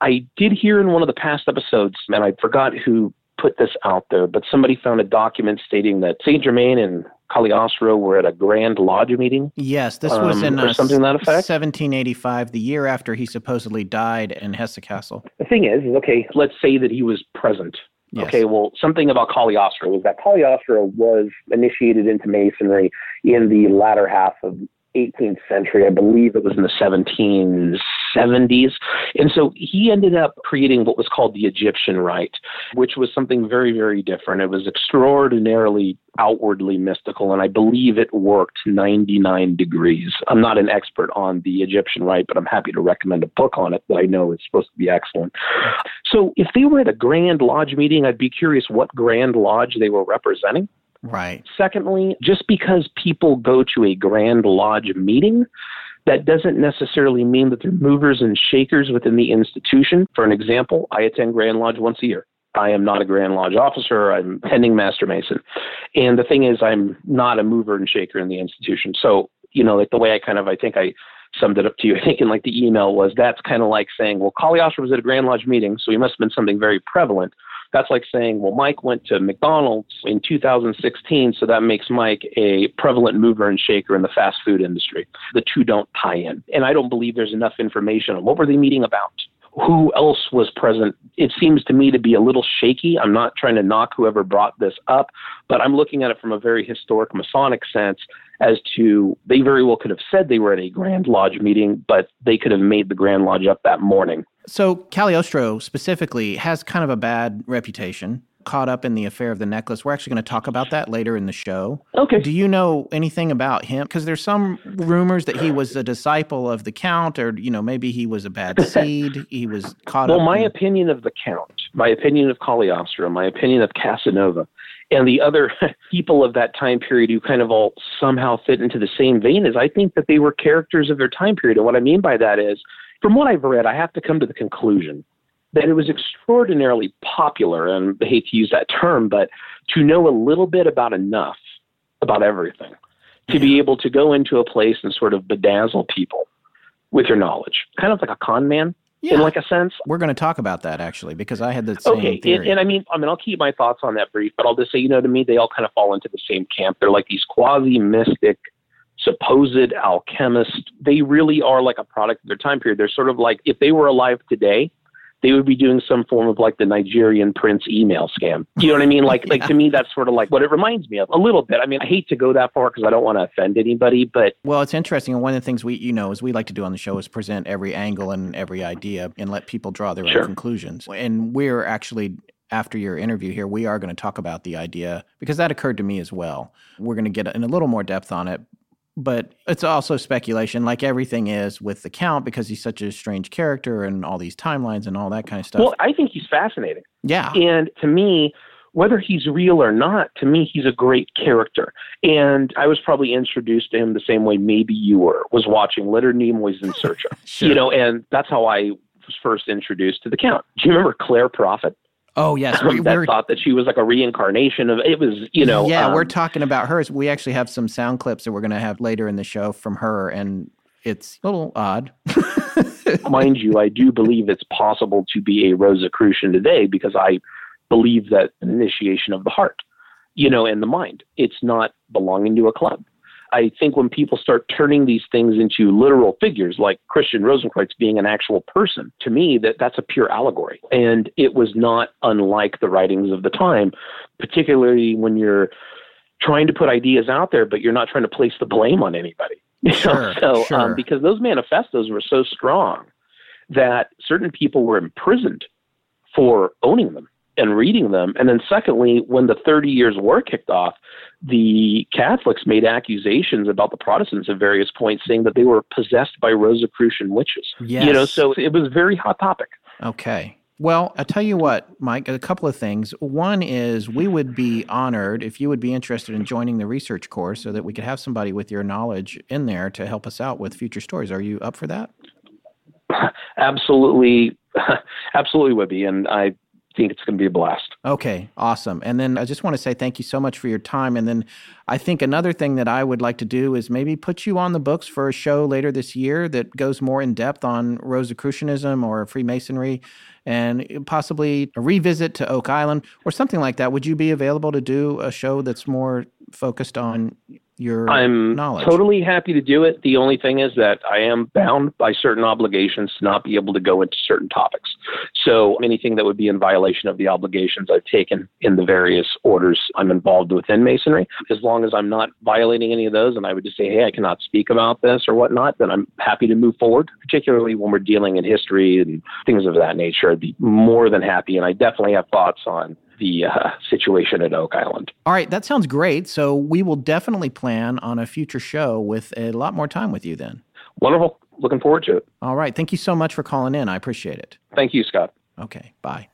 I did hear in one of the past episodes, and I forgot who put this out there, but somebody found a document stating that Saint Germain and Cagliostro were at a Grand Lodge meeting. Yes, this was um, in uh, something that effect. 1785, the year after he supposedly died in Hesse-Kassel. The thing is, is okay, let's say that he was present. Yes. Okay, well, something about Cagliostro was that Cagliostro was initiated into Masonry in the latter half of 18th century. I believe it was in the 1770s. And so he ended up creating what was called the Egyptian Rite, which was something very, very different. It was extraordinarily outwardly mystical, and I believe it worked 99 degrees. I'm not an expert on the Egyptian Rite, but I'm happy to recommend a book on it that I know is supposed to be excellent. So if they were at a Grand Lodge meeting, I'd be curious what Grand Lodge they were representing. Right. Secondly, just because people go to a Grand Lodge meeting, that doesn't necessarily mean that they're movers and shakers within the institution. For an example, I attend Grand Lodge once a year. I am not a Grand Lodge officer. I'm pending Master Mason. And the thing is, I'm not a mover and shaker in the institution. So, you know, like the way I kind of, I think I summed it up to you, I think in like the email was that's kind of like saying, well, Cagliostro was at a Grand Lodge meeting, so he must have been something very prevalent. That's like saying, well, Mike went to McDonald's in 2016, so that makes Mike a prevalent mover and shaker in the fast food industry. The two don't tie in. And I don't believe there's enough information on what were they meeting about? Who else was present? It seems to me to be a little shaky. I'm not trying to knock whoever brought this up, but I'm looking at it from a very historic Masonic sense as to they very well could have said they were at a Grand Lodge meeting, but they could have made the Grand Lodge up that morning. So Cagliostro specifically has kind of a bad reputation, caught up in the affair of the necklace. We're actually going to talk about that later in the show. Okay. Do you know anything about him? Because there's some rumors that he was a disciple of the Count, or you know maybe he was a bad seed. He was caught Well, up. my in- opinion of the Count, my opinion of Cagliostro, my opinion of Casanova, and the other people of that time period who kind of all somehow fit into the same vein is I think that they were characters of their time period. And what I mean by that is, from what I've read, I have to come to the conclusion that it was extraordinarily popular, and I hate to use that term, but to know a little bit about enough about everything, to be able to go into a place and sort of bedazzle people with your knowledge, kind of like a con man yeah, in like a sense. we're going to talk about that actually because I had the same Okay, and, and I mean, I mean, I'll keep my thoughts on that brief, but I'll just say, you know, to me, they all kind of fall into the same camp. They're like these quasi mystic, supposed alchemists. They really are like a product of their time period. They're sort of like if they were alive today, they would be doing some form of like the Nigerian prince email scam. You know what I mean? Like, like to me, that's sort of like what it reminds me of a little bit. I mean, I hate to go that far because I don't want to offend anybody, but Well, it's interesting, and one of the things we, you know, as we like to do on the show is present every angle and every idea and let people draw their Sure. own conclusions. And we're actually after your interview here, we are going to talk about the idea because that occurred to me as well. We're going to get in a little more depth on it, but it's also speculation, like everything is with the Count, because he's such a strange character and all these timelines and all that kind of stuff. well, I think he's fascinating. yeah, And to me, whether he's real or not, to me, he's a great character. And I was probably introduced to him the same way maybe you were, was watching Leonard Nimoy's In Search of. Sure. You know, and that's how I was first introduced to the Count. Do you remember Clare Prophet? Oh yes, we, that thought that she was like a reincarnation of it was, you know. yeah, um, we're talking about hers. We actually have some sound clips that we're going to have later in the show from her, and it's a little odd. mind you, I do believe it's possible to be a Rosicrucian today because I believe that initiation of the heart, you know, and the mind. It's not belonging to a club. I think when people start turning these things into literal figures, like Christian Rosenkreutz being an actual person, to me that that's a pure allegory, and it was not unlike the writings of the time, particularly when you're trying to put ideas out there, but you're not trying to place the blame on anybody. Sure, so, sure. Um, because those manifestos were so strong that certain people were imprisoned for owning them. And reading them. And then, secondly, when the Thirty Years' War kicked off, the Catholics made accusations about the Protestants at various points, saying that they were possessed by Rosicrucian witches. Yes. You know, so it was a very hot topic. Okay. Well, I tell you what, Mike, a couple of things. One is we would be honored if you would be interested in joining the research course so that we could have somebody with your knowledge in there to help us out with future stories. Are you up for that? Absolutely, absolutely would be. And I think it's going to be a blast. Okay, awesome. And then I just want to say thank you so much for your time. And then I think another thing that I would like to do is maybe put you on the books for a show later this year that goes more in depth on Rosicrucianism or Freemasonry and possibly a revisit to Oak Island or something like that. Would you be available to do a show that's more focused on your I'm knowledge? totally happy to do it. The only thing is that I am bound by certain obligations to not be able to go into certain topics. So anything that would be in violation of the obligations I've taken in the various orders I'm involved within Masonry, as long as I'm not violating any of those, and I would just say, hey, I cannot speak about this or whatnot, then I'm happy to move forward. Particularly when we're dealing in history and things of that nature, I'd be more than happy. And I definitely have thoughts on the uh, situation at Oak Island. All right, that sounds great. So we will definitely plan on a future show with a lot more time with you then. Wonderful. Looking forward to it. All right. Thank you so much for calling in. I appreciate it. Thank you, Scott. Okay, bye.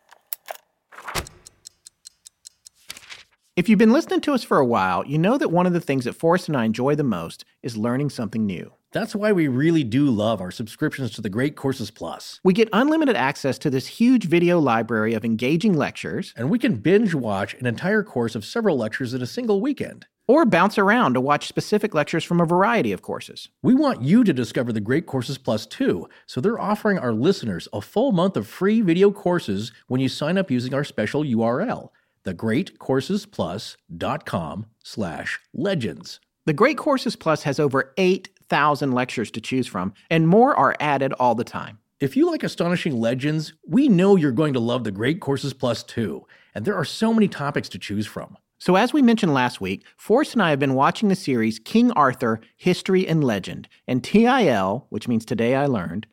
If you've been listening to us for a while, you know that one of the things that Forrest and I enjoy the most is learning something new. That's why we really do love our subscriptions to the Great Courses Plus. We get unlimited access to this huge video library of engaging lectures, And we can binge watch an entire course of several lectures in a single weekend. or bounce around to watch specific lectures from a variety of courses. We want you to discover the Great Courses Plus too, so they're offering our listeners a full month of free video courses when you sign up using our special URL, thegreatcoursesplus.com slash legends. The Great Courses Plus has over 8,000 lectures to choose from, and more are added all the time. If you like astonishing legends, we know you're going to love the Great Courses Plus too, and there are so many topics to choose from. So, as we mentioned last week, Forrest and I have been watching the series King Arthur History and Legend, and TIL, which means Today I Learned,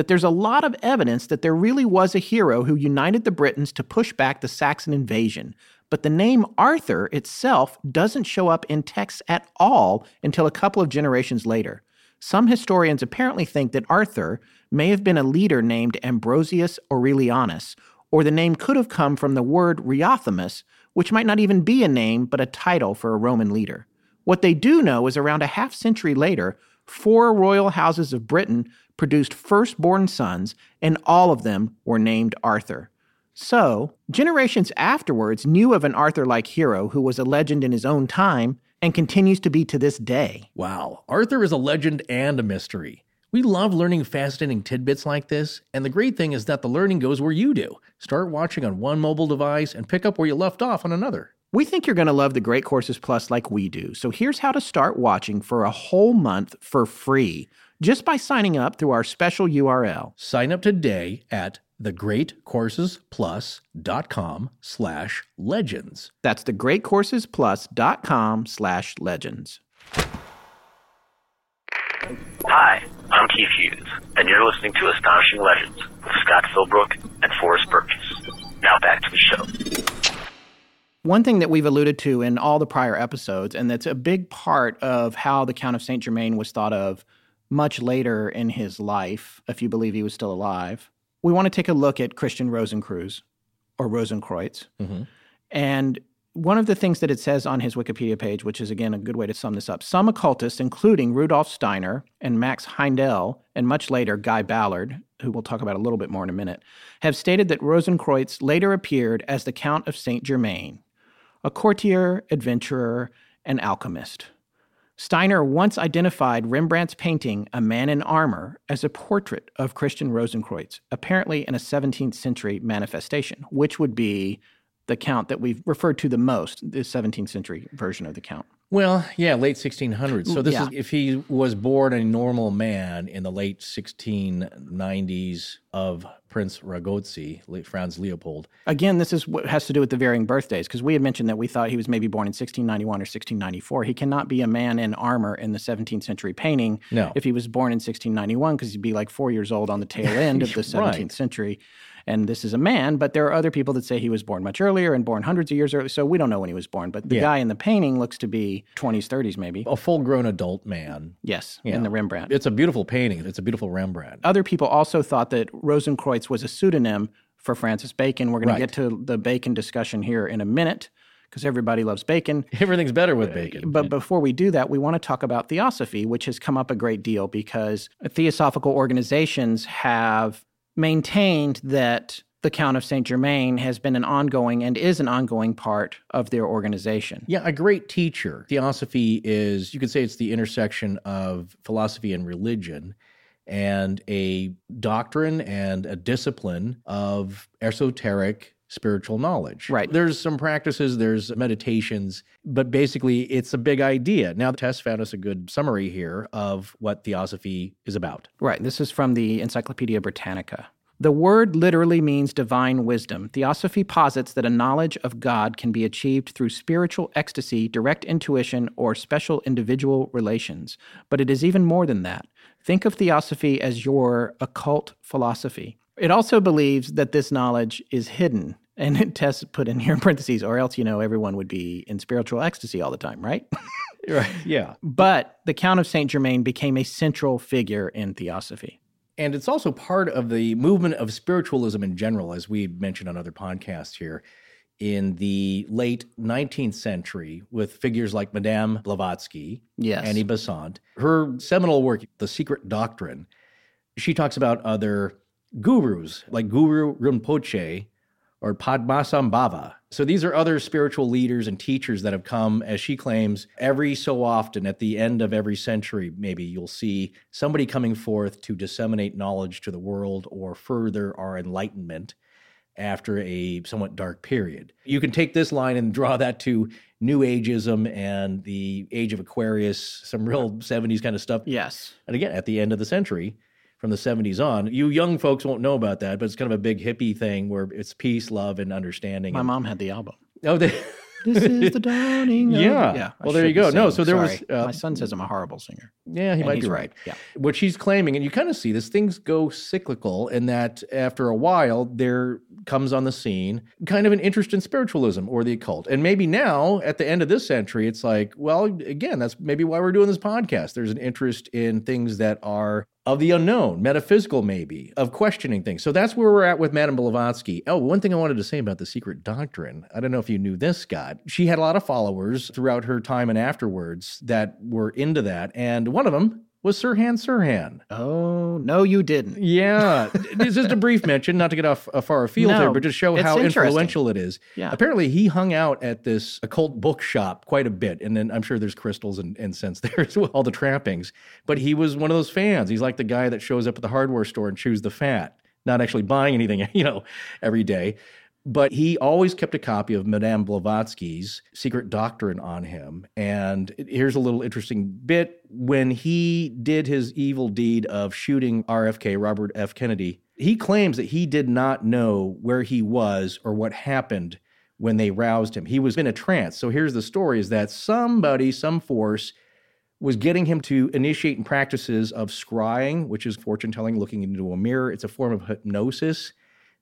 that there's a lot of evidence that there really was a hero who united the Britons to push back the Saxon invasion. But the name Arthur itself doesn't show up in texts at all until a couple of generations later. Some historians apparently think that Arthur may have been a leader named Ambrosius Aurelianus, or the name could have come from the word Riothamus, which might not even be a name but a title for a Roman leader. What they do know is around a half century later, four royal houses of Britain produced firstborn sons, and all of them were named Arthur. So, generations afterwards knew of an Arthur like hero who was a legend in his own time and continues to be to this day. Wow, Arthur is a legend and a mystery. We love learning fascinating tidbits like this, and the great thing is that the learning goes where you do. Start watching on one mobile device and pick up where you left off on another. We think you're going to love the Great Courses Plus like we do. So here's how to start watching for a whole month for free just by signing up through our special URL. Sign up today at thegreatcoursesplus.com slash legends. That's thegreatcoursesplus.com slash legends. Hi, I'm Keith Hughes, and you're listening to Astonishing Legends with Scott Philbrook and Forrest Burgess. Now back to the show. One thing that we've alluded to in all the prior episodes, and that's a big part of how the Count of St. Germain was thought of much later in his life, if you believe he was still alive, we want to take a look at Christian Rosencreuz or Rosenkreutz. Mm-hmm. And one of the things that it says on his Wikipedia page, which is again a good way to sum this up, some occultists, including Rudolf Steiner and Max Heindel, and much later Guy Ballard, who we'll talk about a little bit more in a minute, have stated that Rosenkreutz later appeared as the Count of Saint Germain, a courtier, adventurer, and alchemist. Steiner once identified Rembrandt's painting, A Man in Armor, as a portrait of Christian Rosenkreutz, apparently in a 17th century manifestation, which would be the count that we've referred to the most, the 17th century version of the count. Well, yeah, late 1600s. So this Yeah. is if he was born a normal man in the late 1690s of Prince Rákóczi, late Franz Leopold. Again, this is what has to do with the varying birthdays, because we had mentioned that we thought he was maybe born in 1691 or 1694. He cannot be a man in armor in the 17th century painting No. if he was born in 1691, because he'd be like four years old on the tail end of the 17th Right. century. And this is a man, but there are other people that say he was born much earlier and born hundreds of years earlier. So we don't know when he was born, but the Yeah. guy in the painting looks to be 20s, 30s, maybe. A full grown adult man. Yes, Yeah. in the Rembrandt. It's a beautiful painting. It's a beautiful Rembrandt. Other people also thought that Rosenkreutz was a pseudonym for Francis Bacon. We're going Right. to get to the Bacon discussion here in a minute because everybody loves Bacon. Everything's better with uh, bacon. But before we do that, we want to talk about theosophy, which has come up a great deal because theosophical organizations have maintained that the Count of Saint Germain has been an ongoing and is an ongoing part of their organization. Yeah, a great teacher. Theosophy is, you could say it's the intersection of philosophy and religion and a doctrine and a discipline of esoteric spiritual knowledge. Right. There's some practices, there's meditations, but basically it's a big idea. Now, Tess found us a good summary here of what theosophy is about. Right. This is from the Encyclopedia Britannica. The word literally means divine wisdom. Theosophy posits that a knowledge of God can be achieved through spiritual ecstasy, direct intuition, or special individual relations. But it is even more than that. Think of theosophy as your occult philosophy. It also believes that this knowledge is hidden. And Tess put in here in parentheses, or else, you know, everyone would be in spiritual ecstasy all the time, right? Right. Yeah. but the Count of Saint Germain became a central figure in theosophy. And it's also part of the movement of spiritualism in general, as we mentioned on other podcasts here, in the late 19th century with figures like Madame Blavatsky, Yes. Annie Besant. Her seminal work, The Secret Doctrine, she talks about other gurus like Guru Rinpoche or Padmasambhava. So these are other spiritual leaders and teachers that have come, as she claims, every so often at the end of every century, maybe you'll see somebody coming forth to disseminate knowledge to the world or further our enlightenment after a somewhat dark period. You can take this line and draw that to New Ageism and the Age of Aquarius, some real 70s kind of stuff. Yes. And again, at the end of the century, from the 70s on, you young folks won't know about that, but it's kind of a big hippie thing where it's peace, love, and understanding. My and, mom had the album. Oh, they, This is the dawning. of- Yeah. yeah. I Well, there you shouldn't go. No, so there was, uh, My son says I'm a horrible singer. yeah, he And might he's be right. right. Yeah. What she's claiming, and you kind of see this, things go cyclical in that after a while, there comes on the scene kind of an interest in spiritualism or the occult. And maybe now, at the end of this century, it's like, well, again, that's maybe why we're doing this podcast. There's an interest in things that are of the unknown, metaphysical, maybe, of questioning things. So that's where we're at with Madame Blavatsky. Oh, one thing I wanted to say about the secret doctrine. I don't know if you knew this, Scott. She had a lot of followers throughout her time and afterwards that were into that. And one of them was Sirhan Sirhan. Oh, no, you didn't. Yeah, it's just a brief mention, not to get off a far afield No, here, but just show how influential it is. Yeah. Apparently, he hung out at this occult bookshop quite a bit, and then I'm sure there's crystals and incense there as well, all the trappings. But he was one of those fans. He's like the guy that shows up at the hardware store and chews the fat, not actually buying anything, you know, every day. But he always kept a copy of Madame Blavatsky's Secret Doctrine on him. And here's a little interesting bit. When he did his evil deed of shooting RFK, Robert F. Kennedy, he claims that he did not know where he was or what happened when they roused him. He was in a trance. So here's the story is that somebody, some force, was getting him to initiate in practices of scrying, which is fortune telling, looking into a mirror. It's a form of hypnosis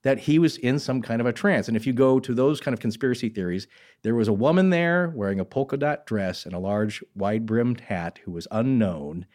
that he was in some kind of a trance. And if you go to those kind of conspiracy theories, there was a woman there wearing a polka dot dress and a large wide brimmed hat who was unknown,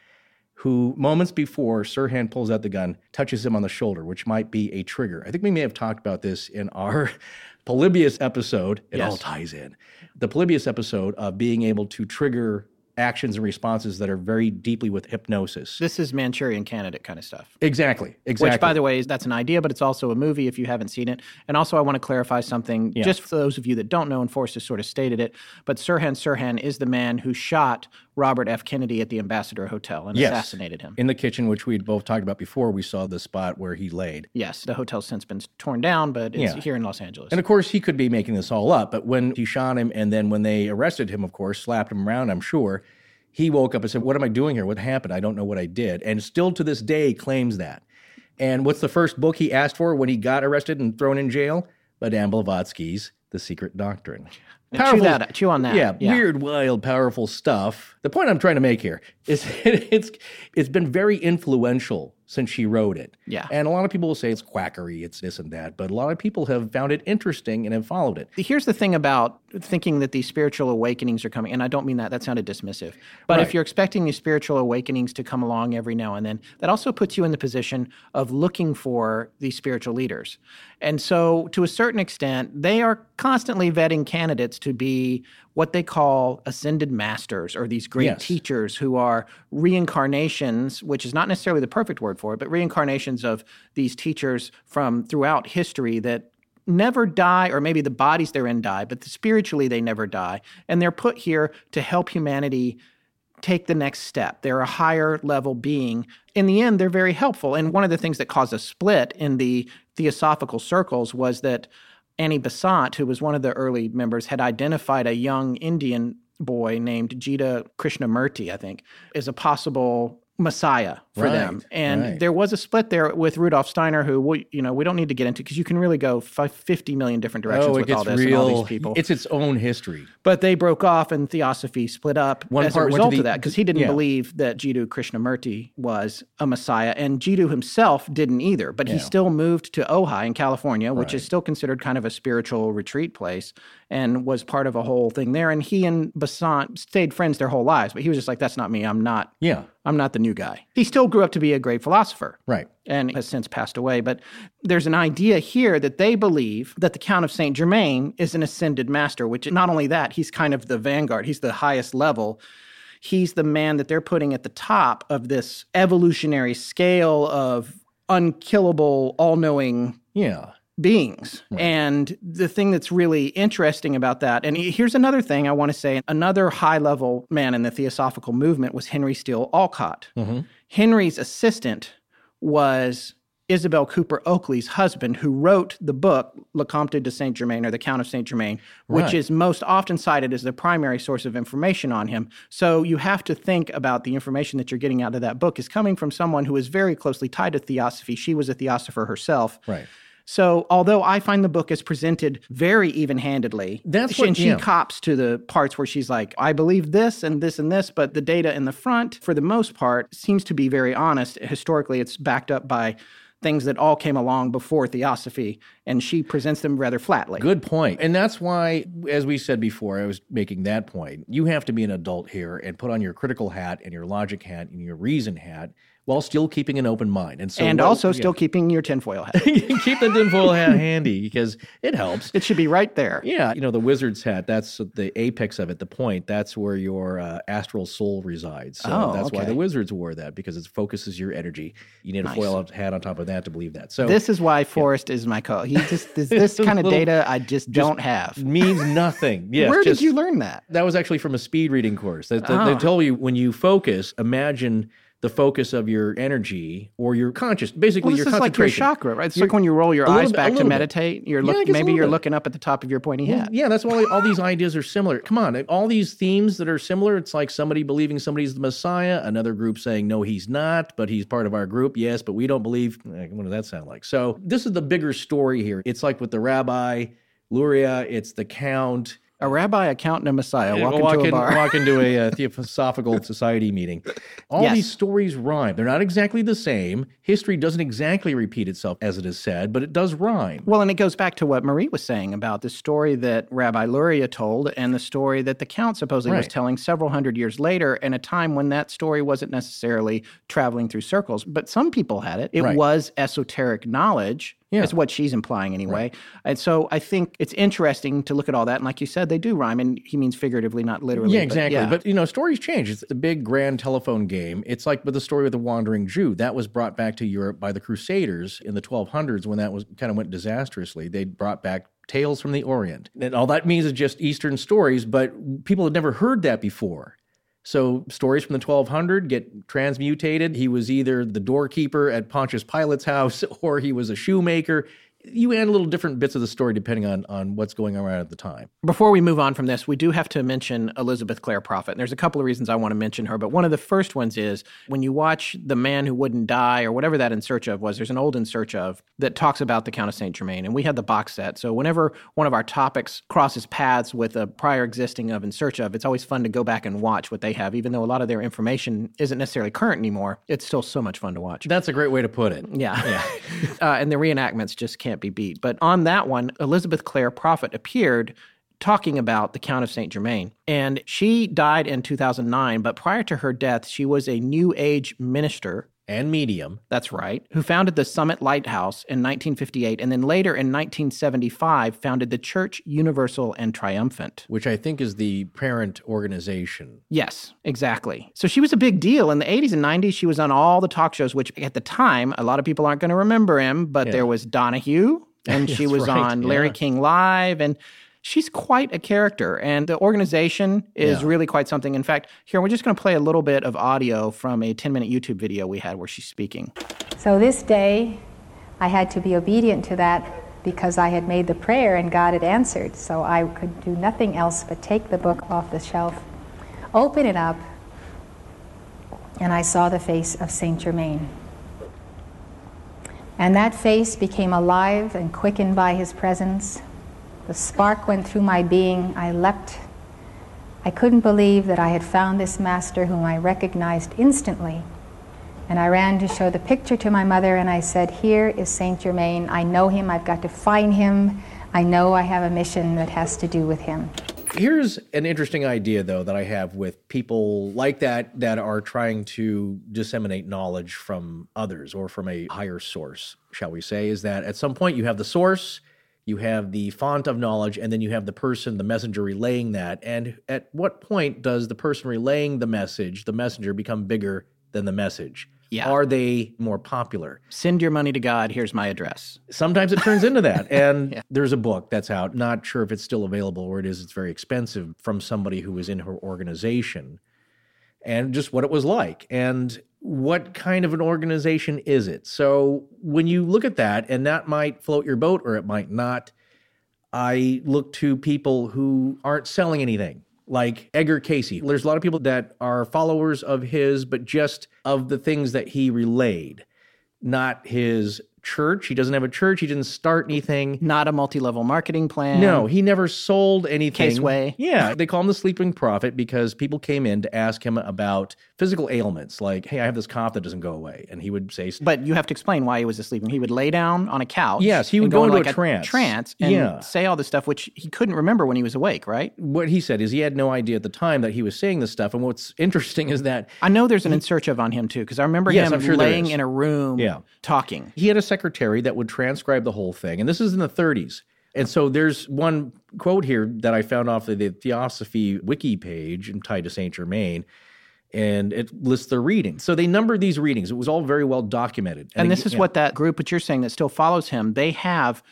who moments before Sirhan pulls out the gun, touches him on the shoulder, which might be a trigger. I think we may have talked about this in our Polybius episode. It Yes. all ties in. The Polybius episode of being able to trigger actions and responses that are very deeply with hypnosis. This is Manchurian Candidate kind of stuff. Exactly. Exactly. Which, by the way, is that's an idea, but it's also a movie if you haven't seen it. And also, I want to clarify something Yeah. just for those of you that don't know, and Forrest has sort of stated it. But Sirhan Sirhan is the man who shot Robert F. Kennedy at the Ambassador Hotel and Yes. assassinated him. in the kitchen, which we'd both talked about before, we saw the spot where he laid. yes, the hotel's since been torn down, but it's Yeah. here in Los Angeles. And of course, he could be making this all up, but when he shot him and then when they arrested him, of course, slapped him around, I'm sure, he woke up and said, What am I doing here? What happened? I don't know what I did. And still to this day claims that. And what's the first book he asked for when he got arrested and thrown in jail? Madame Blavatsky's The Secret Doctrine. Now, chew that, chew on that. Yeah, weird, wild, powerful stuff. The point I'm trying to make here is it's it's been very influential since she wrote it. Yeah. And a lot of people will say it's quackery, it's this and that, but a lot of people have found it interesting and have followed it. Here's the thing about thinking that these spiritual awakenings are coming, and I don't mean that, that sounded dismissive. But if you're expecting these spiritual awakenings to come along every now and then, that also puts you in the position of looking for these spiritual leaders. And so, to a certain extent, they are constantly vetting candidates to be what they call ascended masters or these great Yes. teachers who are reincarnations, which is not necessarily the perfect word for it, but reincarnations of these teachers from throughout history that never die, or maybe the bodies they're in die, but spiritually they never die. And they're put here to help humanity take the next step. They're a higher level being. In the end, they're very helpful. And one of the things that caused a split in the theosophical circles was that Annie Besant, who was one of the early members, had identified a young Indian boy named Jiddu Krishnamurti, I think, as a possible messiah for Right, them. And right. there was a split there with Rudolf Steiner, who we, you know we don't need to get into because you can really go fi- 50 million different oh, directions oh, with all this real. and all these people. It's its own history. But they broke off and Theosophy split up One as a result the- of that because he didn't yeah. believe that Jiddu Krishnamurti was a messiah. And Jiddu himself didn't either, but he still moved to Ojai in California, which is still considered kind of a spiritual retreat place and was part of a whole thing there. And he and Besant stayed friends their whole lives, but he was just like, that's not me. I'm not. Yeah, I'm not the new guy. He still grew up to be a great philosopher right. and has since passed away. But there's an idea here that they believe that the Count of Saint Germain is an ascended master, which not only that, he's kind of the vanguard, he's the highest level. He's the man that they're putting at the top of this evolutionary scale of unkillable, all knowing Yeah. Beings. And the thing that's really interesting about that, and here's another thing I want to say another high level man in the theosophical movement was Henry Steel Olcott. Mm-hmm. Henry's assistant was Isabel Cooper Oakley's husband, who wrote the book Le Comte de Saint Germain or The Count of Saint Germain, which Right. is most often cited as the primary source of information on him. So you have to think about the information that you're getting out of that book is coming from someone who is very closely tied to theosophy. She was a theosopher herself. Right. So, although I find the book is presented very even handedly, That's what- and she yeah. cops to the parts where she's like, I believe this and this and this, but the data in the front, for the most part, seems to be very honest. Historically, it's backed up by things that all came along before theosophy, and she presents them rather flatly. Good point. And that's why, as we said before, I was making that point. You have to be an adult here and put on your critical hat and your logic hat and your reason hat while still keeping an open mind. And so, and what- also yeah. still keeping your tinfoil hat. keep the tinfoil hat handy because it helps. it should be right there. Yeah, you know the wizard's hat. That's the apex of it. The point. That's where your uh, astral soul resides. So Oh, that's why the wizards wore that because it focuses your energy. You need a foil hat on top of that to believe that. So This is why Forrest is my co. He just this, this kind of data I just, don't have. means nothing. Yeah, Where just- did you learn that? That was actually from a speed reading course. That, that- Oh. They told you when you focus, imagine the focus of your energy or your conscious, basically Well, your is like your chakra, right? It's Your- like when you roll your eyes bit- back to bit. meditate. You're Yeah, look, a maybe you're bit. looking up at the top of your pointy hat. Yeah, that's why all these ideas are similar. Come on, all these themes that are similar. It's like somebody believing somebody's the Messiah, another group saying no, he's not, but he's part of our group. Yes, but we don't believe. eh, What does that sound like? So this is the bigger story here. It's like with the rabbi, Luria. It's the count. A rabbi, a count, and a messiah walk, walk, into a bar. walk into a uh, Theosophical Society meeting. All Yes. these stories rhyme. They're not exactly the same. History doesn't exactly repeat itself as it is said, but it does rhyme. Well, and it goes back to what Marie was saying about the story that Rabbi Luria told and the story that the Count supposedly was telling several hundred years later in a time when that story wasn't necessarily traveling through circles. But some people had it. It Right. was esoteric knowledge. Yeah. That's what she's implying anyway. And so I think it's interesting to look at all that. And like you said, they do rhyme. And he means figuratively, not literally. Yeah, but exactly. yeah. But, you know, stories change. It's a big grand telephone game. It's like with the story of the Wandering Jew. That was brought back to Europe by the Crusaders in the 1200s when that was kind of went disastrously. They brought back tales from the Orient. And all that means is just Eastern stories, but people had never heard that before. So stories from the 1200 get transmutated. He was either the doorkeeper at Pontius Pilate's house or he was a shoemaker. You add a little different bits of the story depending on on what's going on at the time. Before we move on from this, we do have to mention Elizabeth Clare Prophet. And there's a couple of reasons I want to mention her, but one of the first ones is when you watch The Man Who Wouldn't Die or whatever that In Search of was, there's an old In Search of that talks about the Count of Saint Germain. And we had the box set. So whenever one of our topics crosses paths with a prior existing of In Search of, it's always fun to go back and watch what they have, even though a lot of their information isn't necessarily current anymore. It's still so much fun to watch. That's a great way to put it. Yeah. yeah. uh, and the reenactments just can't be beat. But on that one, Elizabeth Clare Prophet appeared talking about the Count of St. Germain. And she died in 2009, but prior to her death, she was a New Age minister. And medium. That's right. Who founded the Summit Lighthouse in 1958 and then later in 1975 founded the Church Universal and Triumphant. Which I think is the parent organization. Yes, exactly. So she was a big deal. In the 80s and 90s, she was on all the talk shows, which at the time, a lot of people aren't going to remember him, but yeah. there was Donahue, and she was right. on Larry yeah. King Live, and she's quite a character. And the organization is Yeah. really quite something. In fact, here we're just going to play a little bit of audio from a 10 minute YouTube video we had where she's speaking. So this day, I had to be obedient to that because I had made the prayer and God had answered. So I could do nothing else but take the book off the shelf, open it up, and I saw the face of Saint Germain. And that face became alive and quickened by his presence. The spark went through my being. I leapt. I couldn't believe that I had found this master whom I recognized instantly. And I ran to show the picture to my mother, and I said, Here is Saint Germain. I know him. I've got to find him. I know I have a mission that has to do with him. Here's an interesting idea, though, that I have with people like that that are trying to disseminate knowledge from others or from a higher source, shall we say, is that at some point you have the source, you have the font of knowledge, and then you have the person, the messenger relaying that. And at what point does the person relaying the message, the messenger, become bigger than the message? Yeah. Are they more popular? Send your money to God. Here's my address. Sometimes it turns into that. And there's a book that's out, not sure if it's still available or it is, it's very expensive, from somebody who was in her organization and just what it was like. And what kind of an organization is it? So when you look at that, and that might float your boat or it might not, I look to people who aren't selling anything. Like Edgar Cayce. There's a lot of people that are followers of his, but just of the things that he relayed, not his church. He doesn't have a church. He didn't start anything. Not a multi level marketing plan. No, he never sold anything. Caseway. Yeah, they call him the sleeping prophet because people came in to ask him about physical ailments, like, "Hey, I have this cough that doesn't go away," and he would say, But you have to explain why he was asleep. And he would lay down on a couch. Yes, he would go into like a trance. trance and Yeah. say all this stuff, which he couldn't remember when he was awake, right? what he said is he had no idea at the time that he was saying this stuff. And what's interesting is that I know there's an in search of on him too, because I remember Yes, him I'm sure laying in a room Yeah. talking. he had a secretary that would transcribe the whole thing. And this is in the 30s. And so there's one quote here that I found off of the Theosophy wiki page tied to Saint Germain. And it lists the readings. So they numbered these readings. It was all very well documented. And this ag- is what that group, which you're saying that still follows him, they have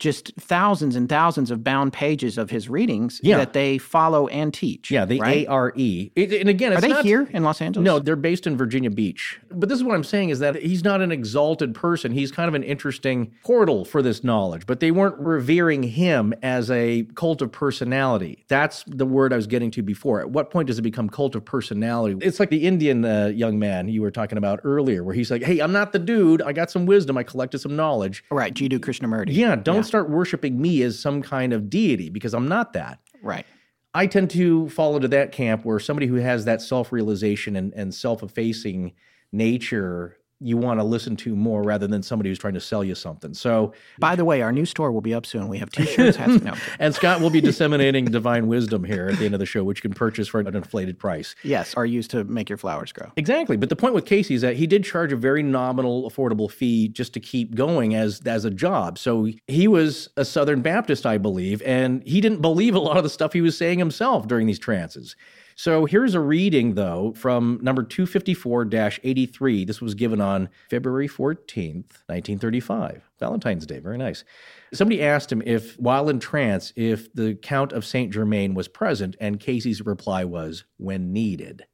just thousands and thousands of bound pages of his readings Yeah. that they follow and teach. Yeah, the right? ARE. It- and again, Are they not, here in Los Angeles? No, they're based in Virginia Beach. But this is what I'm saying is that he's not an exalted person. He's kind of an interesting portal for this knowledge, but they weren't revering him as a cult of personality. That's the word I was getting to before. At what point does it become cult of personality? It's like the Indian uh, young man you were talking about earlier, where he's like, hey, I'm not the dude. I got some wisdom. I collected some knowledge. Right, Jiddu Krishnamurti. Yeah, don't start worshiping me as some kind of deity because I'm not that. Right. I tend to fall into that camp where somebody who has that self realization and, and self effacing nature you want to listen to more rather than somebody who's trying to sell you something. So, By the way, our new store will be up soon. We have t-shirts, hats. No. and Scott will be disseminating divine wisdom here at the end of the show, which you can purchase for an inflated price. Yes, are used to make your flowers grow. Exactly. But the point with Cayce is that he did charge a very nominal, affordable fee just to keep going as as a job. So he was a Southern Baptist, I believe, and he didn't believe a lot of the stuff he was saying himself during these trances. So here's a reading, though, from number 254 83. This was given on February 14th, 1935. Valentine's Day. Very nice. Somebody asked him if, while in trance, if the Count of Saint Germain was present, and Cayce's reply was, when needed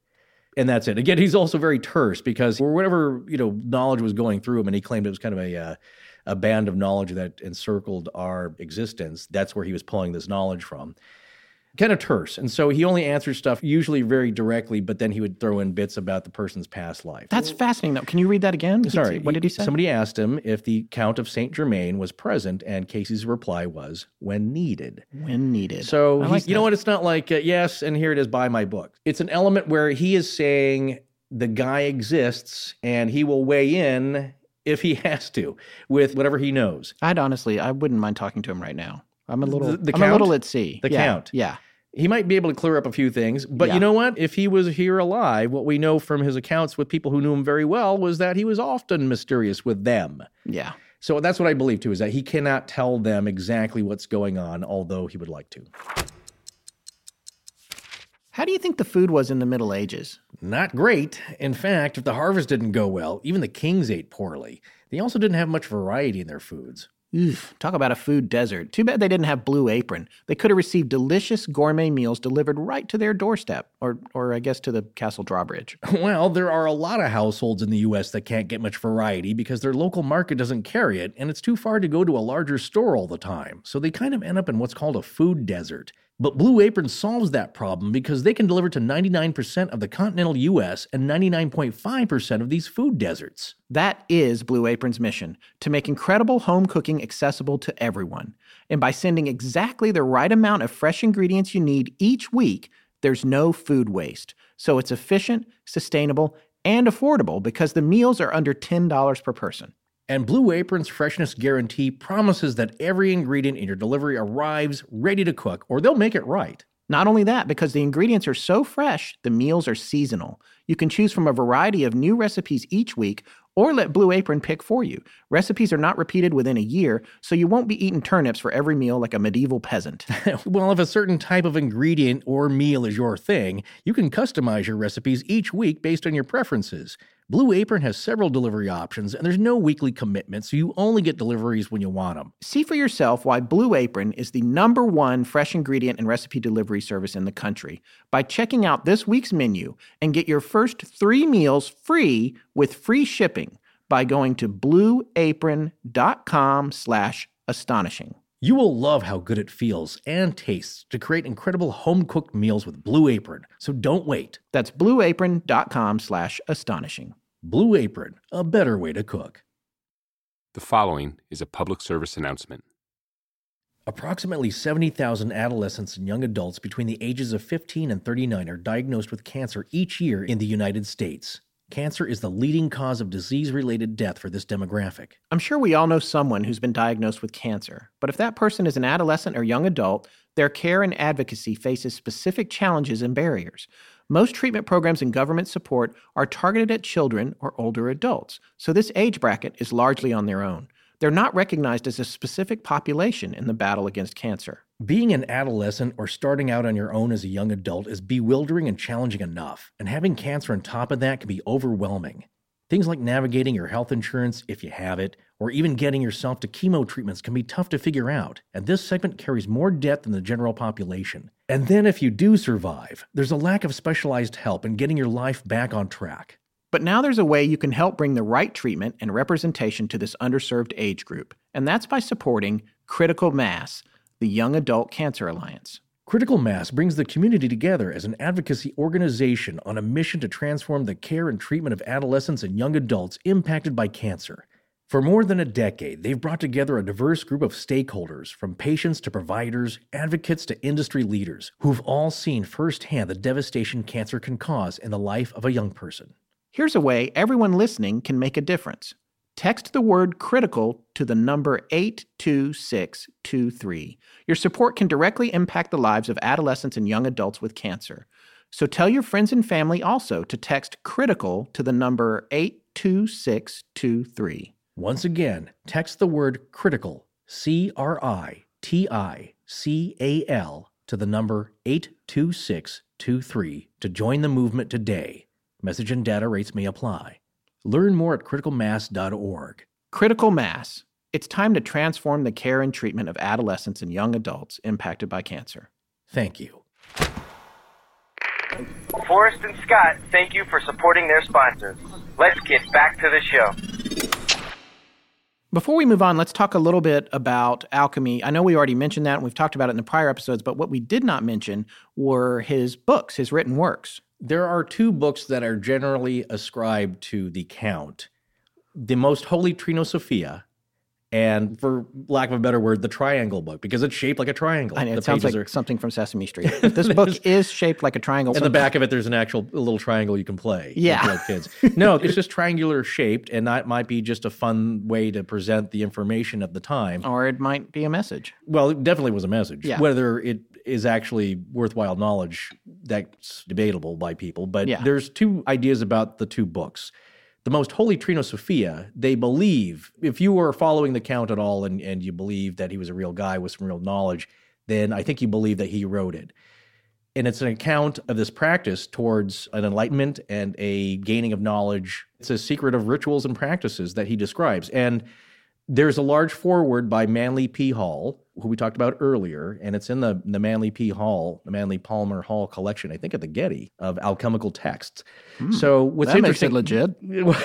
and that's it. Again, he's also very terse because or whatever you know knowledge was going through him, and he claimed it was kind of a uh, a band of knowledge that encircled our existence. That's where he was pulling this knowledge from kind of terse. And so he only answers stuff usually very directly, but then he would throw in bits about the person's past life. That's fascinating, though. Can you read that again? Sorry. What did he say? Somebody asked him if the Count of Saint Germain was present, and Cayce's reply was, when needed. When needed. So, like you know what? It's not like, uh, yes, and here it is, buy my book. It's an element where he is saying the guy exists and he will weigh in if he has to with whatever he knows. I'd honestly, I wouldn't mind talking to him right now. I'm a little, The- the I'm a little at sea. The yeah, Count. Yeah. He might be able to clear up a few things, but Yeah. you know what? If he was here alive, what we know from his accounts with people who knew him very well was that he was often mysterious with them. Yeah. So that's what I believe too, is that he cannot tell them exactly what's going on, although he would like to. How do you think the food was in the Middle Ages? Not great. In fact, if the harvest didn't go well, even the kings ate poorly. They also didn't have much variety in their foods. Talk about a food desert. Too bad they didn't have Blue Apron. They could have received delicious gourmet meals delivered right to their doorstep, or, or I guess to the castle drawbridge. Well, there are a lot of households in the US that can't get much variety because their local market doesn't carry it and it's too far to go to a larger store all the time. So they kind of end up in what's called a food desert. But Blue Apron solves that problem because they can deliver to 99% of the continental US and 99.5% of these food deserts. That is Blue Apron's mission to make incredible home cooking accessible to everyone. And by sending exactly the right amount of fresh ingredients you need each week, there's no food waste. So it's efficient, sustainable, and affordable because the meals are under $10 per person. And Blue Apron's freshness guarantee promises that every ingredient in your delivery arrives ready to cook, or they'll make it right. Not only that, because the ingredients are so fresh, the meals are seasonal. You can choose from a variety of new recipes each week or let Blue Apron pick for you. Recipes are not repeated within a year, so you won't be eating turnips for every meal like a medieval peasant. well, if a certain type of ingredient or meal is your thing, you can customize your recipes each week based on your preferences. Blue Apron has several delivery options, and there's no weekly commitment, so you only get deliveries when you want them. See for yourself why Blue Apron is the number one fresh ingredient and recipe delivery service in the country by checking out this week's menu and get your first three meals free with free shipping by going to blueapron.com slash astonishing. You will love how good it feels and tastes to create incredible home-cooked meals with Blue Apron, so don't wait. That's blueapron.com slash astonishing. Blue Apron, a better way to cook. The following is a public service announcement. Approximately 70,000 adolescents and young adults between the ages of 15 and 39 are diagnosed with cancer each year in the United States. Cancer is the leading cause of disease related death for this demographic. I'm sure we all know someone who's been diagnosed with cancer, but if that person is an adolescent or young adult, their care and advocacy faces specific challenges and barriers. Most treatment programs and government support are targeted at children or older adults, so this age bracket is largely on their own. They're not recognized as a specific population in the battle against cancer. Being an adolescent or starting out on your own as a young adult is bewildering and challenging enough, and having cancer on top of that can be overwhelming. Things like navigating your health insurance, if you have it, or even getting yourself to chemo treatments can be tough to figure out, and this segment carries more debt than the general population. And then, if you do survive, there's a lack of specialized help in getting your life back on track. But now there's a way you can help bring the right treatment and representation to this underserved age group, and that's by supporting Critical Mass, the Young Adult Cancer Alliance. Critical Mass brings the community together as an advocacy organization on a mission to transform the care and treatment of adolescents and young adults impacted by cancer. For more than a decade, they've brought together a diverse group of stakeholders, from patients to providers, advocates to industry leaders, who've all seen firsthand the devastation cancer can cause in the life of a young person. Here's a way everyone listening can make a difference. Text the word critical to the number 82623. Your support can directly impact the lives of adolescents and young adults with cancer. So tell your friends and family also to text critical to the number 82623. Once again, text the word critical, C R I T I C A L, to the number 82623 to join the movement today. Message and data rates may apply. Learn more at criticalmass.org. Critical Mass. It's time to transform the care and treatment of adolescents and young adults impacted by cancer. Thank you. Forrest and Scott, thank you for supporting their sponsors. Let's get back to the show. Before we move on, let's talk a little bit about alchemy. I know we already mentioned that and we've talked about it in the prior episodes, but what we did not mention were his books, his written works. There are two books that are generally ascribed to the Count The Most Holy Trinosophia, and for lack of a better word, the Triangle book, because it's shaped like a triangle. I know, the it sounds like are- something from Sesame Street. This book is shaped like a triangle. in the back of it, there's an actual little triangle you can play. Yeah. kids. No, it's just triangular shaped, and that might be just a fun way to present the information at the time. Or it might be a message. Well, it definitely was a message. Yeah. Whether it is actually worthwhile knowledge, that's debatable by people. But Yeah. there's two ideas about the two books. The most holy Trinosophia, they believe, if you were following the Count at all and, and you believe that he was a real guy with some real knowledge, then I think you believe that he wrote it. And it's an account of this practice towards an enlightenment and a gaining of knowledge. It's a secret of rituals and practices that he describes. And there's a large foreword by Manly P. Hall, who we talked about earlier, and it's in the, the Manly P. Hall, the Manly Palmer Hall collection, I think at the Getty, of alchemical texts. Hmm. so what's that makes it legit.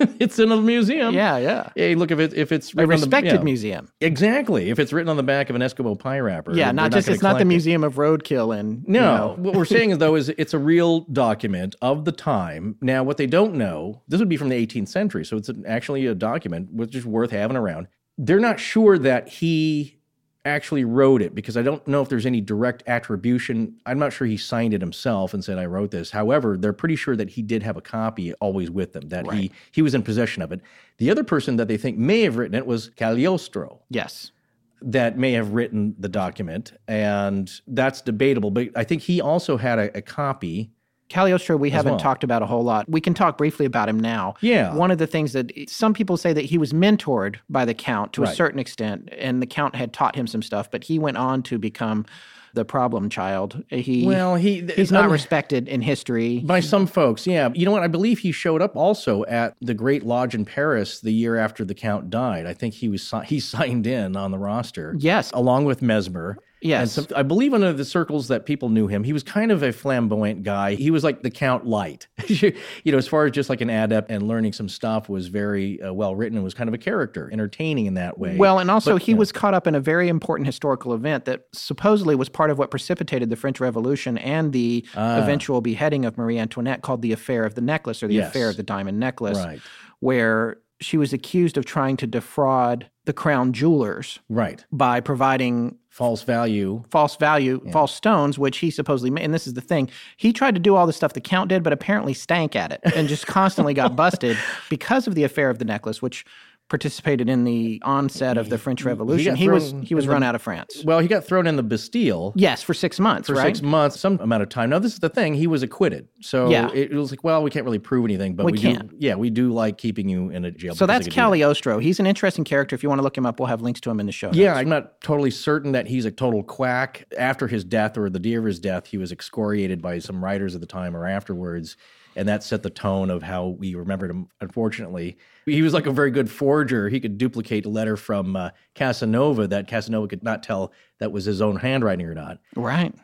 it's in a museum. Yeah, yeah. Hey, look if it if it's A on the- respected yeah. museum. Exactly. If it's written on the back of an Eskimo pie wrapper. Yeah, not just gonna it's not the it. Museum of Roadkill and you No, know, what we're saying is though is it's a real document of the time. Now, what they don't know, this would be from the 18th century, so it's actually a document which is worth having around. They're not sure that he actually wrote it because I don't know if there's any direct attribution. I'm not sure he signed it himself and said I wrote this. However, they're pretty sure that he did have a copy always with him, that he he was in possession of it. The other person that they think may have written it was Cagliostro yes. that may have written the document, and that's debatable. But I think he also had a, a copy. Cagliostro, we haven't well. talked about a whole lot. We can talk briefly about him now. Yeah. One of the things that some people say that he was mentored by the Count to a certain extent, and the Count had taught him some stuff, but he went on to become the problem child. He Well, he he's not respected in history. by some folks. Yeah, you know what? I believe he showed up also at the Great Lodge in Paris the year after the Count died. I think he was he signed in on the roster. Yes. along with Mesmer. Yes. And some, I believe under the circles that people knew him, he was kind of a flamboyant guy. He was like the Count Light. you know, as far as just like an adept and learning some stuff, was very uh, well written and was kind of a character, entertaining in that way. Well, and also But, he yeah. was caught up in a very important historical event that supposedly was part of what precipitated the French Revolution and the eventual beheading of Marie Antoinette, called the Affair of the Necklace or the Yes. Affair of the Diamond Necklace, Right. where she was accused of trying to defraud the crown jewelers right. by providing False value. false value, false stones, which he supposedly made. And this is the thing: he tried to do all the stuff the count did, but apparently stank at it and just constantly got busted because of the affair of the necklace, which participated in the onset of the French Revolution. got He, was he was in run the- out of France. Well, he got thrown in the Bastille. Yes, for six months, for right? six months, some amount of time. Now, this is the thing; he was acquitted, so Yeah. it, was like, well, we can't really prove anything, but We we, can't. do. Yeah, we do like keeping you in a jail. So that's do that. He's an interesting character. If you want to look him up, we'll have links to him in the show. Yeah, notes. I'm not totally certain that he's a total quack. After his death or the day of his death, he was excoriated by some writers at the time or afterwards. And that set the tone of how we remembered him, unfortunately. He was like a very good forger. He could duplicate a letter from uh, Casanova that Casanova could not tell that was his own handwriting or not. right.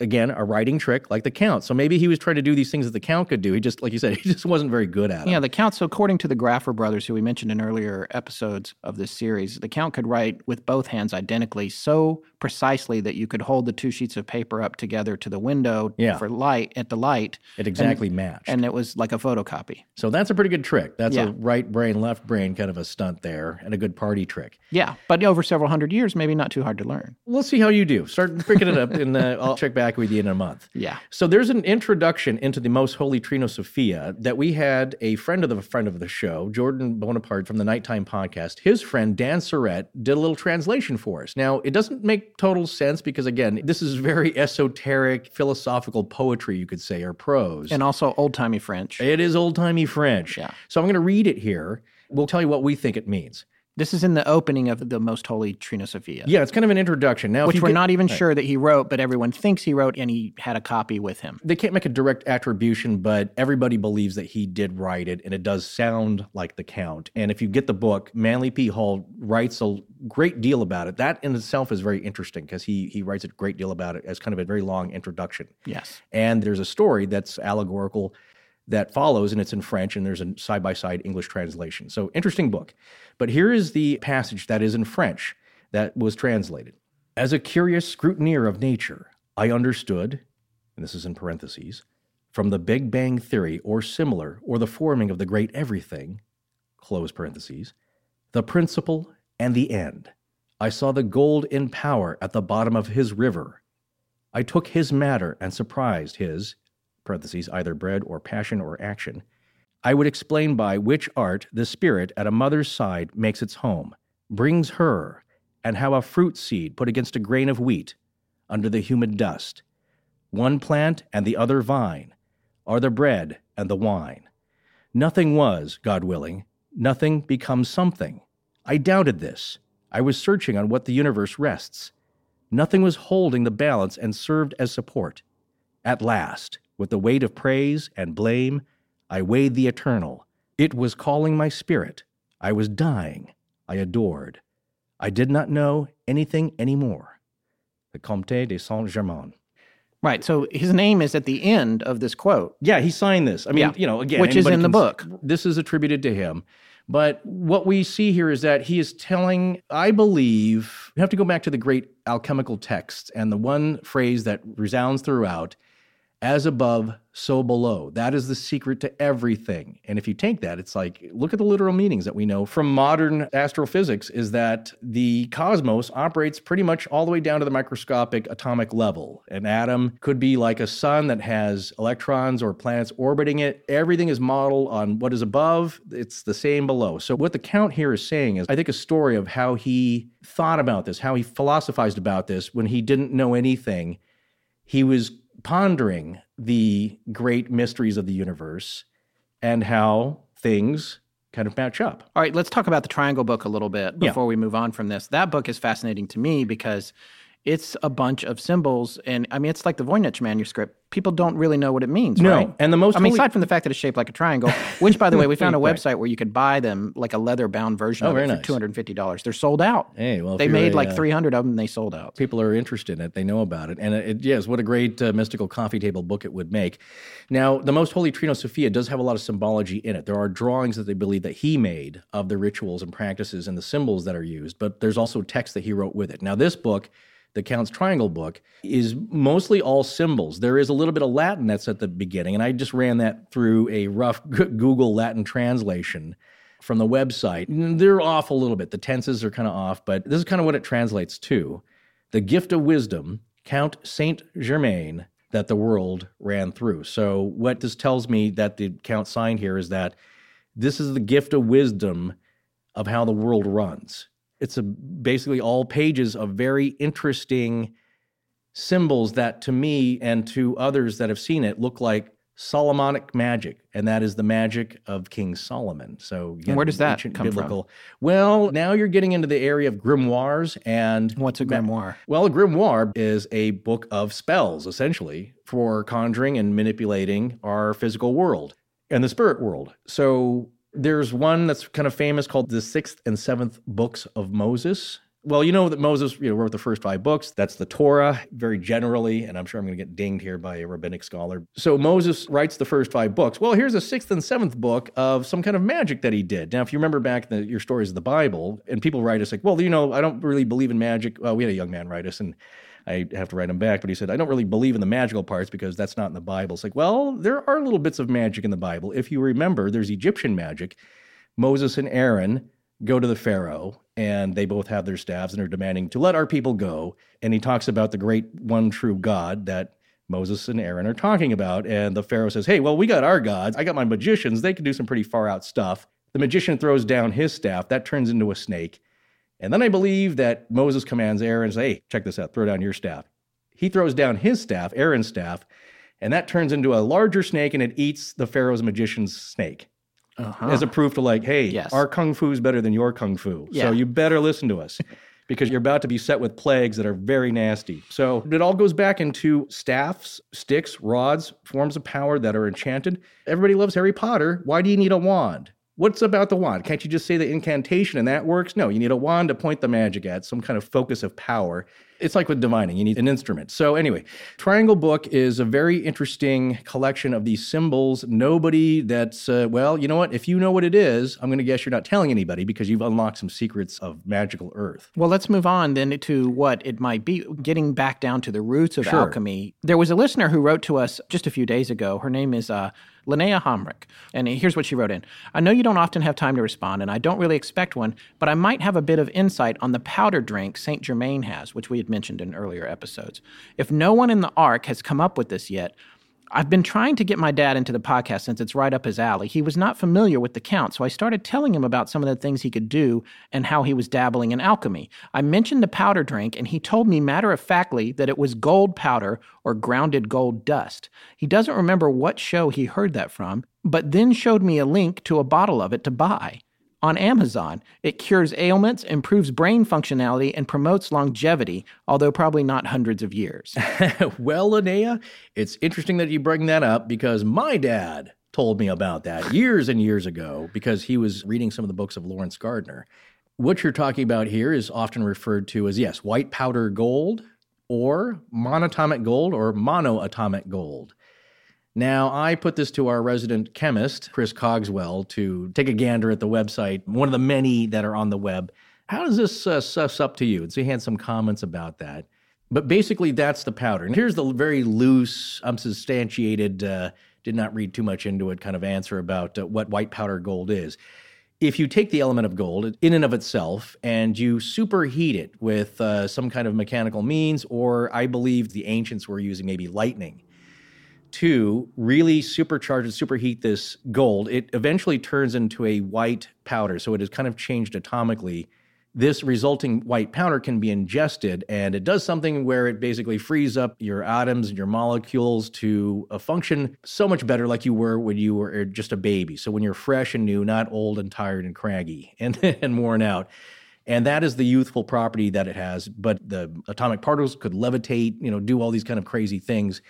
Again, a writing trick like the Count. So maybe he was trying to do these things that the Count could do. He just, like you said, he just wasn't very good at it. Yeah, the Count. So, according to the Graffer brothers, who we mentioned in earlier episodes of this series, the Count could write with both hands identically, so precisely that you could hold the two sheets of paper up together to the window Yeah. for light at the light, It exactly matched. and it was like a photocopy. so that's a pretty good trick. That's Yeah. a right brain, left brain kind of a stunt there and a good party trick. Yeah, but over several hundred years, maybe not too hard to learn. We'll see how you do. Start picking it up, and uh, I'll check back with you in a month. Yeah. So there's an introduction into the most holy Trinosophia that we had a friend of the friend of the show, Jordan Bonaparte from the Nighttime Podcast. His friend Dan Surratt did a little translation for us. Now it doesn't make total sense because again, this is very esoteric, philosophical poetry, you could say, or prose. And also old timey French. it is old timey French. Yeah. So I'm going to read it here. We'll tell you what we think it means. This is in the opening of the Most Holy Trinosophia, Yeah, it's kind of an introduction. Now, which we're get- not even sure that he wrote, but everyone thinks he wrote, and he had a copy with him. they can't make a direct attribution, but everybody believes that he did write it, and it does sound like the Count. And if you get the book, Manly P. Hall writes a great deal about it. That in itself is very interesting because he he writes a great deal about it as kind of a very long introduction. Yes. And there's a story that's allegorical that follows, and it's in French, and there's a side by side English translation. So, interesting book. But here is the passage that is in French that was translated. As a curious scrutineer of nature, I understood, and this is in parentheses, from the Big Bang Theory or similar, or the forming of the great everything, close parentheses, the principle and the end. I saw the gold in power at the bottom of his river. I took his matter and surprised his, parentheses, either bread or passion or action. I would explain by which art the spirit at a mother's side makes its home, brings her, and how a fruit seed put against a grain of wheat, under the humid dust, one plant and the other vine, are the bread and the wine. Nothing was, God willing, nothing becomes something. I doubted this. I was searching on what the universe rests. Nothing was holding the balance and served as support. At last, with the weight of praise and blame, I weighed the eternal. It was calling my spirit. I was dying. I adored. I did not know anything anymore. The Comte de Saint Germain. Right. So his name is at the end of this quote. Yeah, he signed this. I mean, Yeah. you know, again, Which is in the book. This is attributed to him. But what we see here is that he is telling, I believe, we have to go back to the great alchemical texts and the one phrase that resounds throughout as above, so below. That is the secret to everything. And if you take that, it's like, look at the literal meanings that we know from modern astrophysics is that the cosmos operates pretty much all the way down to the microscopic atomic level. An atom could be like a sun that has electrons or planets orbiting it. Everything is modeled on what is above, it's the same below. So, what the Count here is saying is, I think, a story of how he thought about this, how he philosophized about this when he didn't know anything he was pondering the great mysteries of the universe and how things kind of match up. All right, let's talk about the Triangle book a little bit Yeah. before we move on from this. That book is fascinating to me because it's a bunch of symbols, and I mean, it's like the Voynich manuscript. People don't really know what it means, No, right? and the most I mean, holy- aside from the fact that it's shaped like a triangle, which, by the way, we found a Right. website where you could buy them, like a leather-bound version Oh, of it for two hundred and fifty dollars. They're sold out. Hey, well, they made a, like uh, three hundred of them. They sold out. People are interested in it. They know about it. And it, yes, what a great uh, mystical coffee table book it would make. Now, the Most Holy Trinosophia does have a lot of symbology in it. There are drawings that they believe that he made of the rituals and practices and the symbols that are used, but there's also text that he wrote with it. Now, this book, the Count's Triangle book, is mostly all symbols. There is a little bit of Latin that's at the beginning, and I just ran that through a rough Google Latin translation from the website. They're off a little bit. The tenses are kind of off, but this is kind of what it translates to. The gift of wisdom, Count Saint Germain, that the world ran through. So, what this tells me that the Count signed here is that this is the gift of wisdom of how the world runs. It's a, basically all pages of very interesting symbols that to me and to others that have seen it look like Solomonic magic, and that is the magic of King Solomon. So, again, where does that ancient come from? Well, now you're getting into the area of grimoires and What's a grimoire? well, a grimoire is a book of spells, essentially, for conjuring and manipulating our physical world and the spirit world. So there's one that's kind of famous called the Sixth and Seventh Books of Moses. Well, you know that Moses you know, wrote the first five books. That's the Torah, very generally, and I'm sure I'm going to get dinged here by a rabbinic scholar. So Moses writes the first five books. Well, here's a sixth and seventh book of some kind of magic that he did. Now, if you remember back the, your stories of the Bible, and people write us like, well, you know, I don't really believe in magic. Well, we had a young man write us, and I have to write him back, but he said, I don't really believe in the magical parts because that's not in the Bible. It's like, well, there are little bits of magic in the Bible. If you remember, there's Egyptian magic. Moses and Aaron go to the Pharaoh, and they both have their staffs and are demanding to let our people go. And he talks about the great one true God that Moses and Aaron are talking about. And the Pharaoh says, Hey, well, we got our gods. I got my magicians. They can do some pretty far out stuff. The magician throws down his staff, that turns into a snake. And then I believe that Moses commands Aaron, say, Hey, check this out, throw down your staff. He throws down his staff, Aaron's staff, and that turns into a larger snake and it eats the Pharaoh's magician's snake Uh-huh. as a proof to like, hey, Yes. our kung fu is better than your kung fu. Yeah. So you better listen to us because you're about to be set with plagues that are very nasty. So it all goes back into staffs, sticks, rods, forms of power that are enchanted. Everybody loves Harry Potter. Why do you need a wand? What's about the wand? Can't you just say the incantation and that works? No, you need a wand to point the magic at, some kind of focus of power. It's like with divining, you need an instrument. So, anyway, Triangle Book is a very interesting collection of these symbols. Nobody that's, uh, well, you know what? If you know what it is, I'm going to guess you're not telling anybody because you've unlocked some secrets of magical earth. Well, let's move on then to what it might be. Getting back down to the roots of Sure. alchemy, there was a listener who wrote to us just a few days ago. Her name is uh, Linnea Homrick. And here's what she wrote in I know you don't often have time to respond, and I don't really expect one, but I might have a bit of insight on the powder drink St. Germain has, which we had mentioned in earlier episodes. If no one in the ARC has come up with this yet, I've been trying to get my dad into the podcast since it's right up his alley. He was not familiar with the count, so I started telling him about some of the things he could do and how he was dabbling in alchemy. I mentioned the powder drink, and he told me matter of factly that it was gold powder or grounded gold dust. He doesn't remember what show he heard that from, but then showed me a link to a bottle of it to buy. On Amazon, it cures ailments, improves brain functionality, and promotes longevity, although probably not hundreds of years. well, Linnea, it's interesting that you bring that up because my dad told me about that years and years ago because he was reading some of the books of Laurence Gardner. What you're talking about here is often referred to as, yes, white powder gold or monatomic gold or monoatomic gold. Now, I put this to our resident chemist, Chris Cogswell, to take a gander at the website, one of the many that are on the web. How does this uh, suss up to you? And so he had some comments about that. But basically, that's the powder. And here's the very loose, unsubstantiated, uh, did not read too much into it kind of answer about uh, what white powder gold is. If you take the element of gold in and of itself and you superheat it with uh, some kind of mechanical means, or I believe the ancients were using maybe lightning to really supercharge and superheat this gold, it eventually turns into a white powder. So it is kind of changed atomically. This resulting white powder can be ingested, and it does something where it basically frees up your atoms and your molecules to uh, function so much better like you were when you were just a baby. So when you're fresh and new, not old and tired and craggy and, and worn out. And that is the youthful property that it has. But the atomic particles could levitate, you know, do all these kind of crazy things.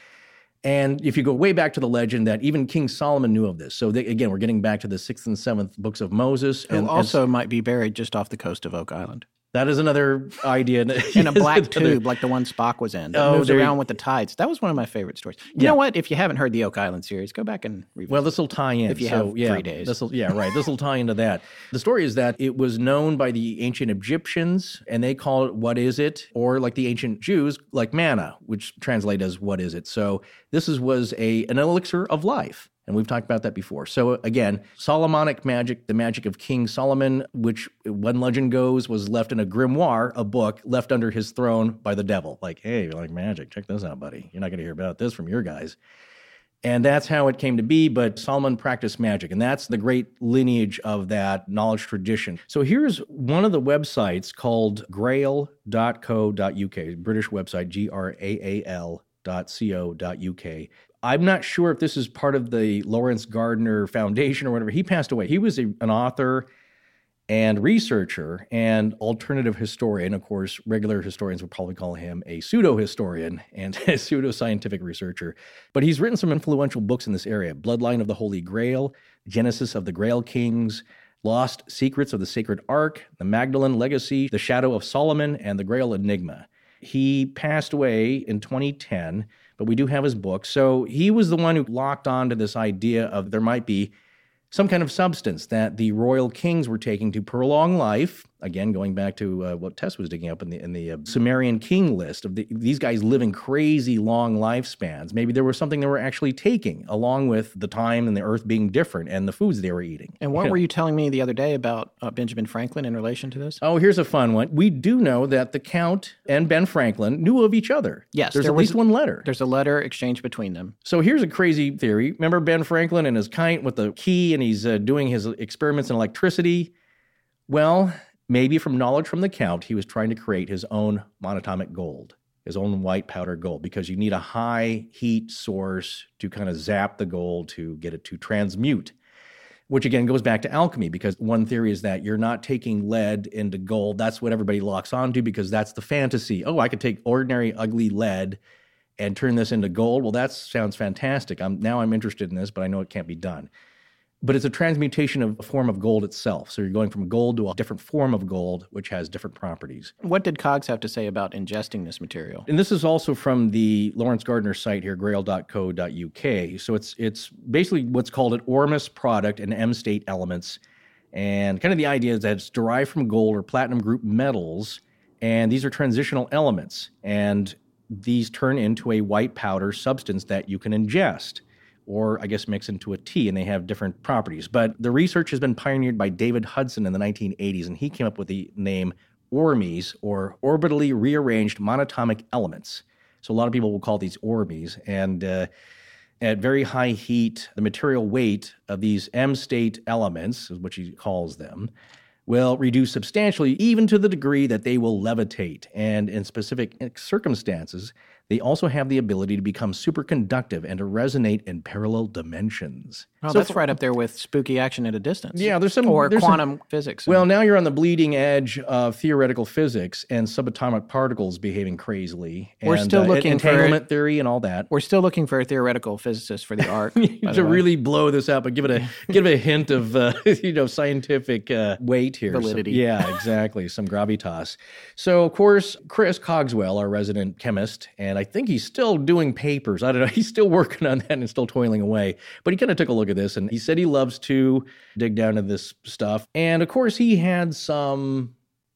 And if you go way back to the legend that even King Solomon knew of this. So they, again, we're getting back to the sixth and seventh books of Moses. Who And also might be buried just off the coast of Oak Island. That is another idea. In a black tube, like the one Spock was in, that Oh, moves there you- around with the tides. That was one of my favorite stories. You Yeah. know what? If you haven't heard the Oak Island series, go back and revisit. Well, this will tie in. If you so, have yeah, three days. This'll, yeah, right. This will tie into that. The story is that it was known by the ancient Egyptians, and they call it "What is it?" or like the ancient Jews, like manna, which translate as "What is it?" So this is, was a an elixir of life. And we've talked about that before. So again, Solomonic magic, the magic of King Solomon, which one legend goes was left in a grimoire, a book left under his throne by the devil. Like, hey, you like magic? Check this out, buddy. You're not going to hear about this from your guys. And that's how it came to be. But Solomon practiced magic, and that's the great lineage of that knowledge tradition. So here's one of the websites called grail.co.uk, British website, G R A A L dot co dot uk. I'm not sure if this is part of the Laurence Gardner Foundation or whatever. He passed away. He was a, an author and researcher and alternative historian. Of course, regular historians would probably call him a pseudo historian and a pseudo scientific researcher. But he's written some influential books in this area Bloodline of the Holy Grail, Genesis of the Grail Kings, Lost Secrets of the Sacred Ark, The Magdalene Legacy, The Shadow of Solomon, and The Grail Enigma. He passed away in 2010, but we do have his book. So he was the one who locked on to this idea of there might be some kind of substance that the royal kings were taking to prolong life. Again, going back to uh, what Tess was digging up in the in the uh, Sumerian king list of the, these guys living crazy long lifespans. Maybe there was something they were actually taking, along with the time and the earth being different and the foods they were eating. and what Yeah. were you telling me the other day about uh, Benjamin Franklin in relation to this? Oh, here's a fun one. We do know that the Count and Ben Franklin knew of each other. Yes, there's there at was- least one letter. There's a letter exchanged between them. So here's a crazy theory. Remember Ben Franklin and his kite with the key, and he's uh, doing his experiments in electricity? Well, maybe from knowledge from the Count, he was trying to create his own monatomic gold, his own white powder gold, because you need a high heat source to kind of zap the gold to get it to transmute. Which again goes back to alchemy, because one theory is that you're not taking lead into gold. That's what everybody locks onto because that's the fantasy. Oh, I could take ordinary, ugly lead and turn this into gold. Well, that sounds fantastic. I'm now I'm interested in this, but I know it can't be done. But it's a transmutation of a form of gold itself. So you're going from gold to a different form of gold, which has different properties. What did Cogs have to say about ingesting this material? And this is also from the Laurence Gardner site here, grail.co.uk. So it's it's basically what's called an Ormus product and M state elements. And kind of the idea is that it's derived from gold or platinum group metals, and these are transitional elements. And these turn into a white powder substance that you can ingest or I guess mix into a tea, and they have different properties. But the research has been pioneered by David Hudson in the 1980s, and he came up with the name ORMEs, or orbitally rearranged monatomic elements. So a lot of people will call these ORMEs, and uh, at very high heat, the material weight of these M state elements, is what he calls them, will reduce substantially, even to the degree that they will levitate. And in specific circumstances, they also have the ability to become superconductive and to resonate in parallel dimensions. Oh, So that's for- right up there with spooky action at a distance. Yeah, there's some- or there's some- quantum physics. Well, now you're on the bleeding edge of theoretical physics and subatomic particles behaving crazily. We're and, still uh, looking for- entanglement theory and all that. we're still looking for a theoretical physicist for the art. by the to really blow this up but give it a give it a hint of uh, you know scientific uh, weight here, Some- Validity. yeah, exactly, some gravitas. So of course, Chris Cogswell, our resident chemist, and I think he's still doing papers. I don't know, he's still working on that and still toiling away. But he kind of took a look at this, and he said he loves to dig down into this stuff. And of course, he had some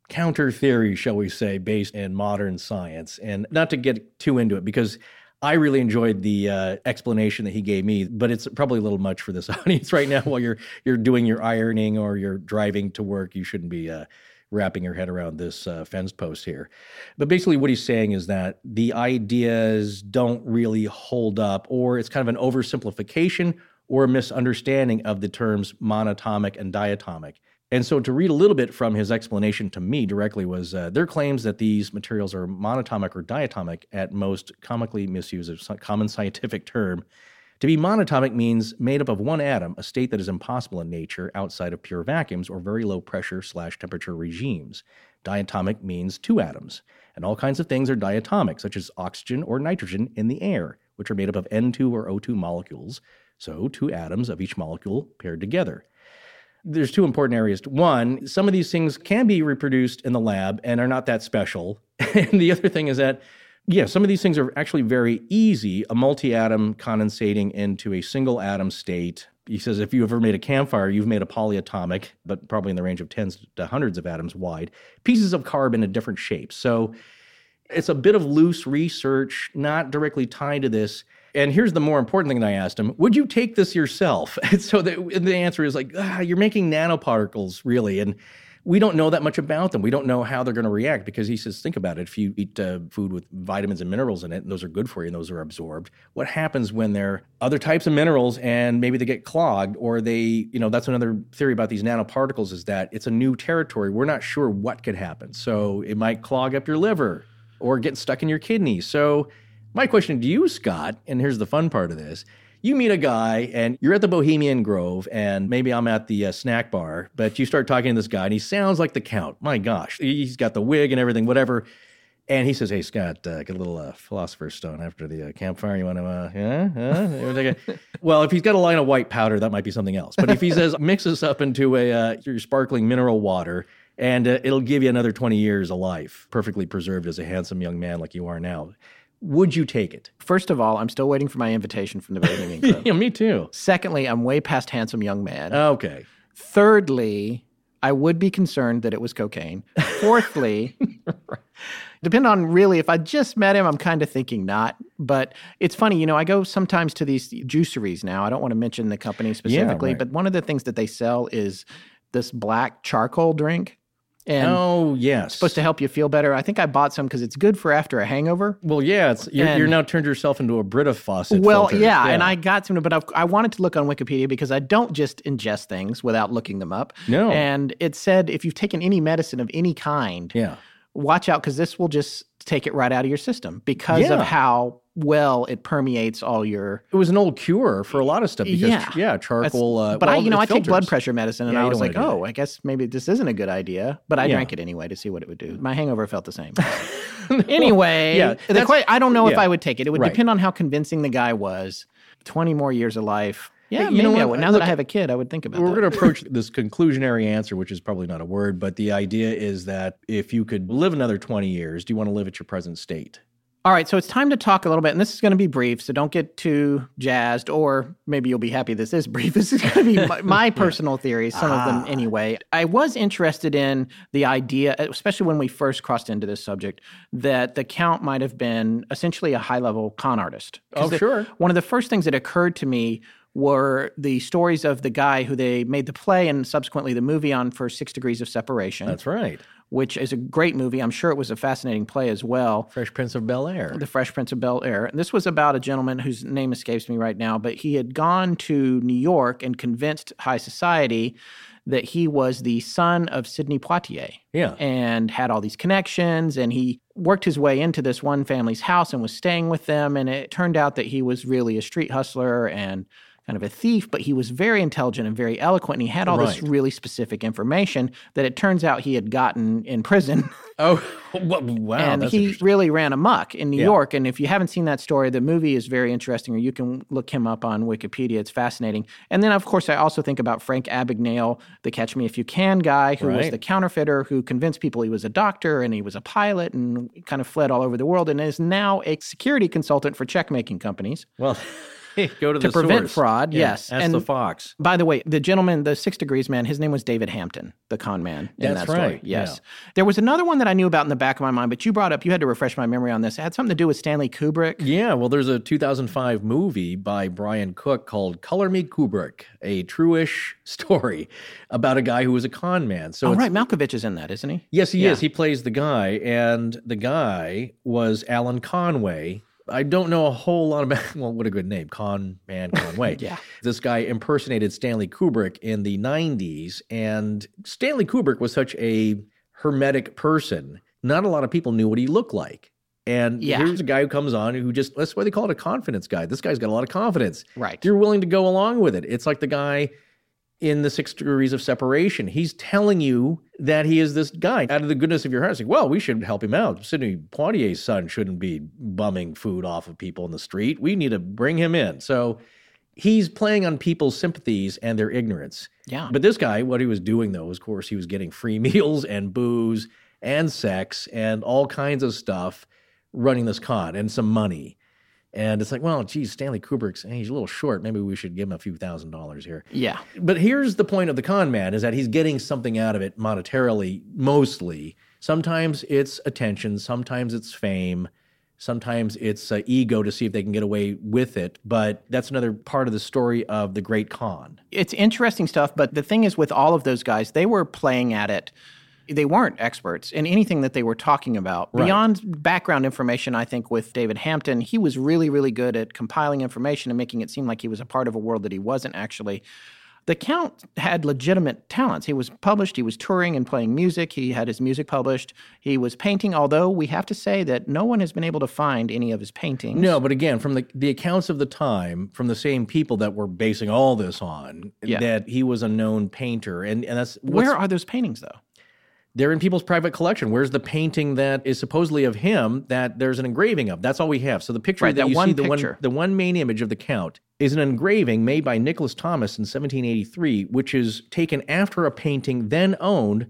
counter theory, shall we say, based in modern science. And not to get too into it, because I really enjoyed the uh, explanation that he gave me, but it's probably a little much for this audience right now. While you're you're doing your ironing or you're driving to work, you shouldn't be uh, wrapping your head around this uh, fence post here. But basically, what he's saying is that the ideas don't really hold up, or it's kind of an oversimplification or a misunderstanding of the terms monatomic and diatomic. And so, to read a little bit from his explanation to me directly was uh, their claims that these materials are monatomic or diatomic, at most comically misused, a common scientific term. To be monatomic means made up of one atom, a state that is impossible in nature outside of pure vacuums or very low pressure slash temperature regimes. Diatomic means two atoms, and all kinds of things are diatomic, such as oxygen or nitrogen in the air, which are made up of N2 or O2 molecules, so two atoms of each molecule paired together there's two important areas. One, some of these things can be reproduced in the lab and are not that special. and the other thing is that, yeah, some of these things are actually very easy. A multi atom condensating into a single atom state. He says if you have ever made a campfire, you've made a polyatomic, but probably in the range of tens to hundreds of atoms wide, pieces of carbon in different shapes. So it's a bit of loose research, not directly tied to this. And here's the more important thing that I asked him: Would you take this yourself? And so the, the answer is like, ah, you're making nanoparticles, really, and we don't know that much about them. We don't know how they're going to react because he says, think about it. If you eat uh, food with vitamins and minerals in it, and those are good for you, and those are absorbed, what happens when there are other types of minerals and maybe they get clogged, or they, you know, that's another theory about these nanoparticles is that it's a new territory. We're not sure what could happen, so it might clog up your liver or get stuck in your kidney. So my question to you, Scott, and here's the fun part of this. You meet a guy and you're at the Bohemian Grove, and maybe I'm at the uh, snack bar, but you start talking to this guy and he sounds like the Count. My gosh, he's got the wig and everything, whatever. And he says, Hey, Scott, uh, get a little uh, philosopher's stone after the uh, campfire. You want to, uh, yeah? Uh, you wanna take a-" well, if he's got a line of white powder, that might be something else. But if he says, mix this up into a uh, your sparkling mineral water, and uh, it'll give you another 20 years of life, perfectly preserved as a handsome young man like you are now. Would you take it? First of all, I'm still waiting for my invitation from the Bohemian Grove. yeah, me too. Secondly, I'm way past handsome young man. Okay. Thirdly, I would be concerned that it was cocaine. Fourthly, depend on really if I just met him, I'm kind of thinking not. But it's funny, you know, I go sometimes to these juiceries now. I don't want to mention the company specifically, right. but one of the things that they sell is this black charcoal drink. And oh, yes. it's supposed to help you feel better. I think I bought some because it's good for after a hangover. Well, yeah, it's you're, And- you're now turned yourself into a Brita faucet. Well, filter. yeah, and I got some, but I've, I wanted to look on Wikipedia because I don't just ingest things without looking them up. No. And it said if you've taken any medicine of any kind, yeah. watch out because this will just take it right out of your system because Yeah. of how well it permeates all your. It was an old cure for a lot of stuff because Yeah. yeah, charcoal. Uh, but I, you know, I take blood pressure medicine, and Yeah, I was like, oh, that. I guess maybe this isn't a good idea. But I Yeah. drank it anyway to see what it would do. My hangover felt the same. anyway, yeah, the I don't know if. I would take it. It would Right. depend on how convincing the guy was. Twenty more years of life. Yeah, Hey, maybe know I would. Now that I have a kid, I would think about that. We're going to approach this conclusionary answer, which is probably not a word, but the idea is that if you could live another 20 years, do you want to live at your present state? All right, so it's time to talk a little bit, and this is going to be brief, so don't get too jazzed, or maybe you'll be happy this is brief. This is going to be my, my personal theories, some of them ah. anyway. I was interested in the idea, especially when we first crossed into this subject, that the Count might have been essentially a high level con artist. Oh, the- sure. One of the first things that occurred to me were the stories of the guy who they made the play and subsequently the movie on for Six Degrees of Separation, That's right. which is a great movie. I'm sure it was a fascinating play as well. Fresh Prince of Bel Air. The Fresh Prince of Bel Air. And this was about a gentleman whose name escapes me right now, but he had gone to New York and convinced high society that he was the son of Sidney Poitier. Yeah. And had all these connections, and he worked his way into this one family's house and was staying with them. And it turned out that he was really a street hustler and kind of a thief, but he was very intelligent and very eloquent. And he had all this really specific information that it turns out he had gotten in prison. Oh, wow. and he really ran amok in New Yeah. York. And if you haven't seen that story, the movie is very interesting, or you can look him up on Wikipedia. It's fascinating. And then, of course, I also think about Frank Abagnale, the Catch Me If You Can guy, who was the counterfeiter who convinced people he was a doctor and he was a pilot and kind of fled all over the world and is now a security consultant for check making companies. Well, go to, To the prevent source. fraud, yes. Ask And- the fox. By the way, the gentleman, the Six Degrees man, his name was David Hampton, the con man in That's that story. right, Yes. yeah. There was another one that I knew about in the back of my mind, but you brought up, you had to refresh my memory on this. It had something to do with Stanley Kubrick. Yeah, well, there's a 2005 movie by Brian Cook called Color Me Kubrick, a true-ish story about a guy who was a con man. So oh, right. Malkovich is in that, isn't he? Yes, he Yeah. is. He plays the guy, and the guy was Alan Conway. I don't know a whole lot about. Well, what a good name, Con Man Conway. Yeah. this guy impersonated Stanley Kubrick in the '90s, and Stanley Kubrick was such a hermetic person. Not a lot of people knew what he looked like. And Yeah. here's a guy who comes on who just that's why they call it a confidence guy. This guy's got a lot of confidence. Right. You're willing to go along with it. It's like the guy in the six degrees of separation. He's telling you that he is this guy out of the goodness of your heart. Like, well, we should help him out. Sidney Poitier's son shouldn't be bumming food off of people in the street. We need to bring him in. So he's playing on people's sympathies and their ignorance. Yeah. But this guy, what he was doing though, is, of course, he was getting free meals and booze and sex and all kinds of stuff running this con and some money. And it's like, well, geez, Stanley Kubrick's, hey, he's a little short. Maybe we should give him a few thousand dollars here. Yeah. But here's the point of the con man is that he's getting something out of it monetarily, mostly. Sometimes it's attention, sometimes it's fame, sometimes it's uh, ego to see if they can get away with it. But that's another part of the story of the great con. It's interesting stuff, but the thing is with all of those guys, they were playing at it. They weren't experts in anything that they were talking about. Right. Beyond background information, I think with David Hampton, he was really, really good at compiling information and making it seem like he was a part of a world that he wasn't actually. The Count had legitimate talents. He was published, he was touring and playing music, he had his music published, he was painting, although we have to say that no one has been able to find any of his paintings. No, but again, from the, the accounts of the time, from the same people that were basing all this on, Yeah. that he was a known painter. And, and that's Where are those paintings, though? They're in people's private collection. Where's the painting that is supposedly of him that there's an engraving of? That's all we have. So the picture Right, that, that you one see, the picture. one the one main image of the count is an engraving made by Nicholas Thomas in 1783, which is taken after a painting then owned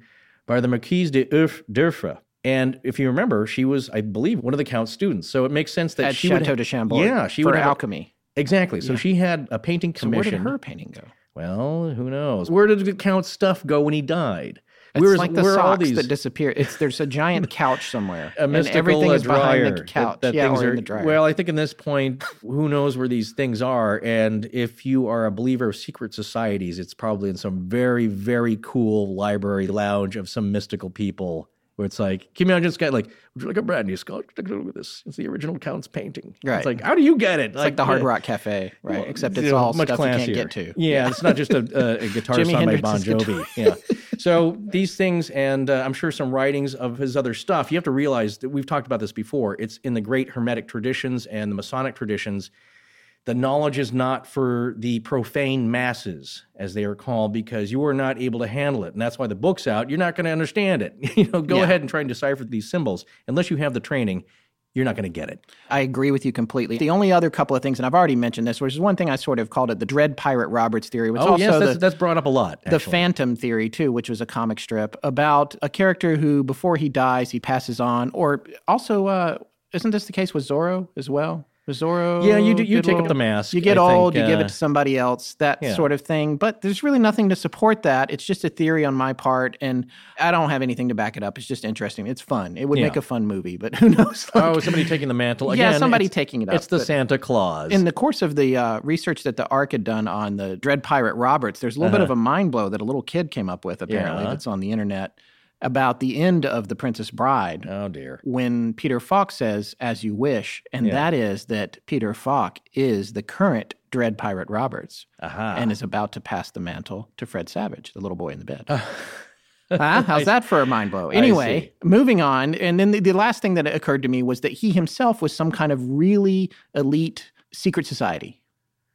by the Marquise de Urf- d'Urfé. And if you remember, she was, I believe, one of the count's students. So it makes sense that At she would Chateau ha- de Chambord. Yeah, she for would have a- alchemy. exactly. So she had a painting commission. So where did her painting go? well, who knows? Where did the count's stuff go when he died? It's Where's- like the where are all socks these- that disappear. It's there's a giant couch somewhere, a and everything is dryer behind the couch. That, that yeah, things or are, in the dryer. Well, I think in this point, who knows where these things are? And if you are a believer of secret societies, it's probably in some very, very cool library lounge of some mystical people. Where it's like, can you imagine this guy like, would you like a brand new skull? Take a look at this. It's the original Count's painting. Right. It's like, how do you get it? it's like the Hard yeah. Rock Cafe, right? Well, Except you it's know, all much stuff classier. you can't get to. Yeah, it's not just a, a, a guitar sung by Bon Jovi. yeah. So these things, and uh, I'm sure some writings of his other stuff. You have to realize that we've talked about this before. It's in the great Hermetic traditions and the Masonic traditions. The knowledge is not for the profane masses, as they are called, because you are not able to handle it, and that's why the book's out. You're not going to understand it. you know, go Yeah. ahead and try and decipher these symbols unless you have the training. you're not going to get it. I agree with you completely. The only other couple of things, and I've already mentioned this, which is one thing I sort of called it the Dread Pirate Roberts theory, which oh, also yes, that's, the, that's brought up a lot. the. Phantom theory too, which was a comic strip about a character who, before he dies, he passes on. Or also, uh, isn't this the case with Zorro as well? Yeah, you do- you take up the mask, You get I think, old, you give uh, it to somebody else, that yeah. sort of thing. But there's really nothing to support that. It's just a theory on my part, and I don't have anything to back it up. It's just interesting. It's fun. It would Yeah. make a fun movie, but who knows? Like, Oh, somebody taking the mantle Yeah, somebody taking it up, It's the Santa Claus. in the course of the uh, research that the ARC had done on the Dread Pirate Roberts, there's a little bit Uh-huh. of a mind blow that a little kid came up with, apparently, Yeah. that's on the internet about the end of The Princess Bride oh dear. when Peter Falk says, as you wish. And Yeah. that is that Peter Falk is the current Dread Pirate Roberts Aha. and is about to pass the mantle to Fred Savage, the little boy in the bed. Huh? How's that for a mind blow? Anyway, moving on. And then the, the last thing that occurred to me was that he himself was some kind of really elite secret society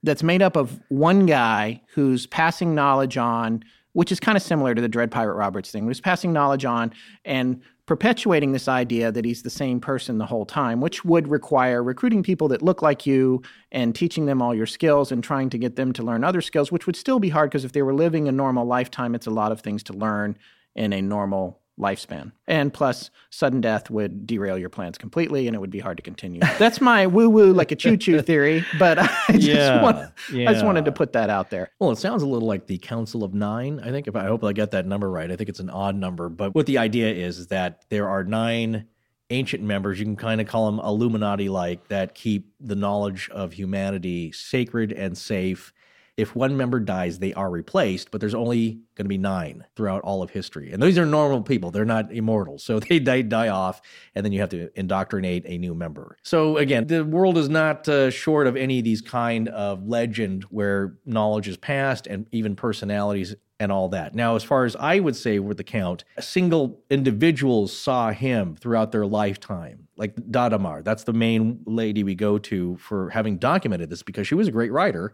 that's made up of one guy who's passing knowledge on, which is kind of similar to the Dread Pirate Roberts thing, who's passing knowledge on and perpetuating this idea that he's the same person the whole time, which would require recruiting people that look like you and teaching them all your skills and trying to get them to learn other skills, which would still be hard because if they were living a normal lifetime, it's a lot of things to learn in a normal lifespan. And plus, sudden death would derail your plans completely and it would be hard to continue. That's my woo woo like a choo choo theory, but I just, Yeah, want, I just wanted to put that out there. Well, it sounds a little like the Council of Nine. I think if I hope I get that number right. I think it's an odd number, but what the idea is is that there are nine ancient members. You can kind of call them Illuminati like that keep the knowledge of humanity sacred and safe. If one member dies, they are replaced, but there's only going to be nine throughout all of history. And these are normal people. They're not immortal. So they die, die off, and then you have to indoctrinate a new member. So again, the world is not uh, short of any of these kind of legend where knowledge is passed and even personalities and all that. Now, as far as I would say with the count, single individuals saw him throughout their lifetime. Like d'Adhémar, that's the main lady we go to for having documented this because she was a great writer,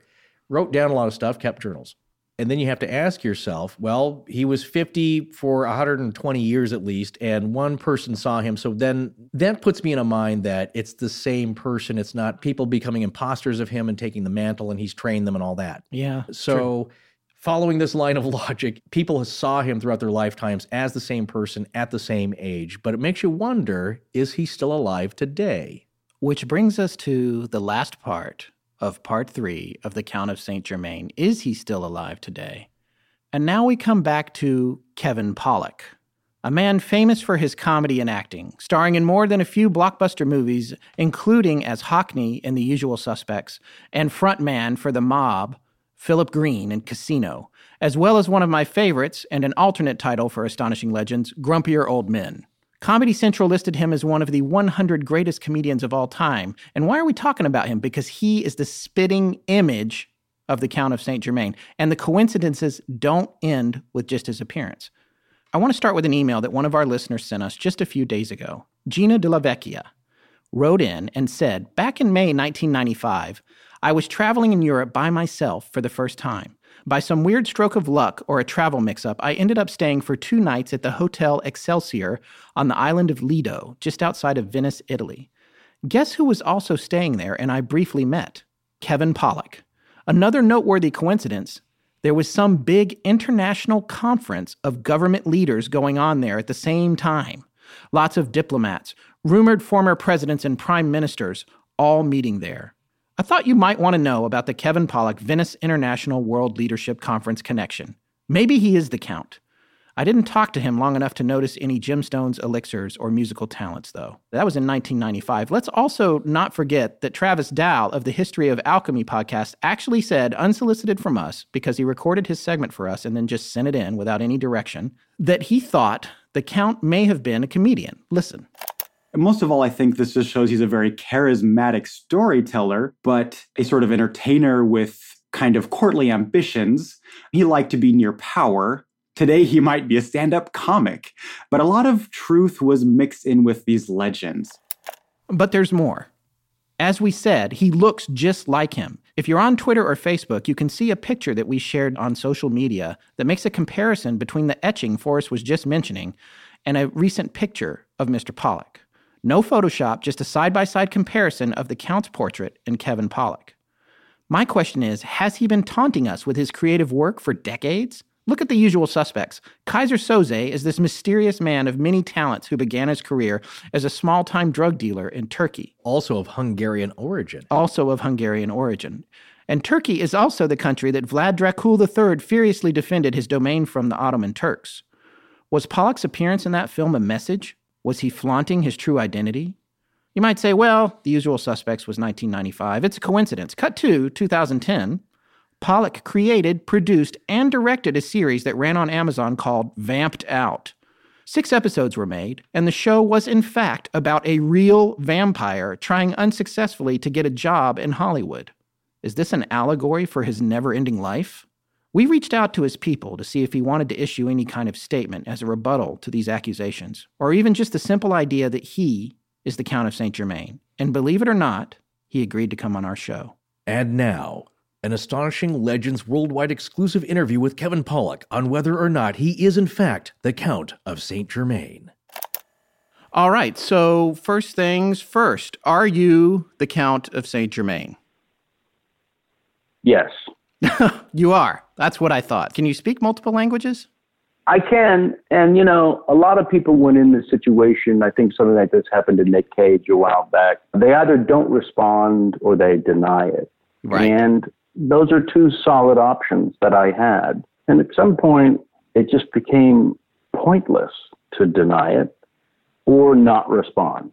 wrote down a lot of stuff, kept journals. And then you have to ask yourself, well, he was 50 for 120 years at least, and one person saw him. So then that puts me in a mind that it's the same person. It's not people becoming imposters of him and taking the mantle and he's trained them and all that. Yeah. So, following this line of logic, people saw him throughout their lifetimes as the same person at the same age. But it makes you wonder is he still alive today? Which brings us to the last part of part three of The Count of St. Germain. Is he still alive today? And now we come back to Kevin Pollak, a man famous for his comedy and acting, starring in more than a few blockbuster movies, including as Hockney in The Usual Suspects and frontman for The Mob, Philip Green in Casino, as well as one of my favorites and an alternate title for Astonishing Legends, Grumpier Old Men. Comedy Central listed him as one of the 100 greatest comedians of all time. And why are we talking about him? Because he is the spitting image of the Count of St. Germain. And the coincidences don't end with just his appearance. I want to start with an email that one of our listeners sent us just a few days ago. Gina de la Vecchia wrote in and said, Back in May 1995, I was traveling in Europe by myself for the first time. By some weird stroke of luck or a travel mix up, I ended up staying for two nights at the Hotel Excelsior on the island of Lido, just outside of Venice, Italy. Guess who was also staying there and I briefly met? Kevin Pollak. Another noteworthy coincidence there was some big international conference of government leaders going on there at the same time. Lots of diplomats, rumored former presidents and prime ministers, all meeting there. I thought you might want to know about the Kevin Pollak Venice International World Leadership Conference connection. Maybe he is the Count. I didn't talk to him long enough to notice any gemstones, elixirs, or musical talents, though. That was in 1995. Let's also not forget that Travis Dow of the History of Alchemy podcast actually said, unsolicited from us, because he recorded his segment for us and then just sent it in without any direction, that he thought the Count may have been a comedian. Listen. And most of all, I think this just shows he's a very charismatic storyteller, but a sort of entertainer with kind of courtly ambitions. He liked to be near power. Today, he might be a stand up comic, but a lot of truth was mixed in with these legends. But there's more. As we said, he looks just like him. If you're on Twitter or Facebook, you can see a picture that we shared on social media that makes a comparison between the etching Forrest was just mentioning and a recent picture of Mr. Pollak. No Photoshop, just a side by side comparison of the Count's portrait and Kevin Pollak. My question is Has he been taunting us with his creative work for decades? Look at the usual suspects. Keyser Söze is this mysterious man of many talents who began his career as a small time drug dealer in Turkey. Also of Hungarian origin. Also of Hungarian origin. And Turkey is also the country that Vlad Dracul III furiously defended his domain from the Ottoman Turks. Was Pollak's appearance in that film a message? Was he flaunting his true identity? You might say, well, The Usual Suspects was 1995. It's a coincidence. Cut to 2010. Pollak created, produced, and directed a series that ran on Amazon called Vamped Out. Six episodes were made, and the show was in fact about a real vampire trying unsuccessfully to get a job in Hollywood. Is this an allegory for his never ending life? We reached out to his people to see if he wanted to issue any kind of statement as a rebuttal to these accusations, or even just the simple idea that he is the Count of St. Germain. And believe it or not, he agreed to come on our show. And now, an astonishing Legends worldwide exclusive interview with Kevin Pollak on whether or not he is, in fact, the Count of St. Germain. All right, so first things first, are you the Count of St. Germain? Yes. you are. That's what I thought. Can you speak multiple languages? I can. And, you know, a lot of people went in this situation. I think something like this happened to Nick Cage a while back. They either don't respond or they deny it. Right. And those are two solid options that I had. And at some point, it just became pointless to deny it or not respond.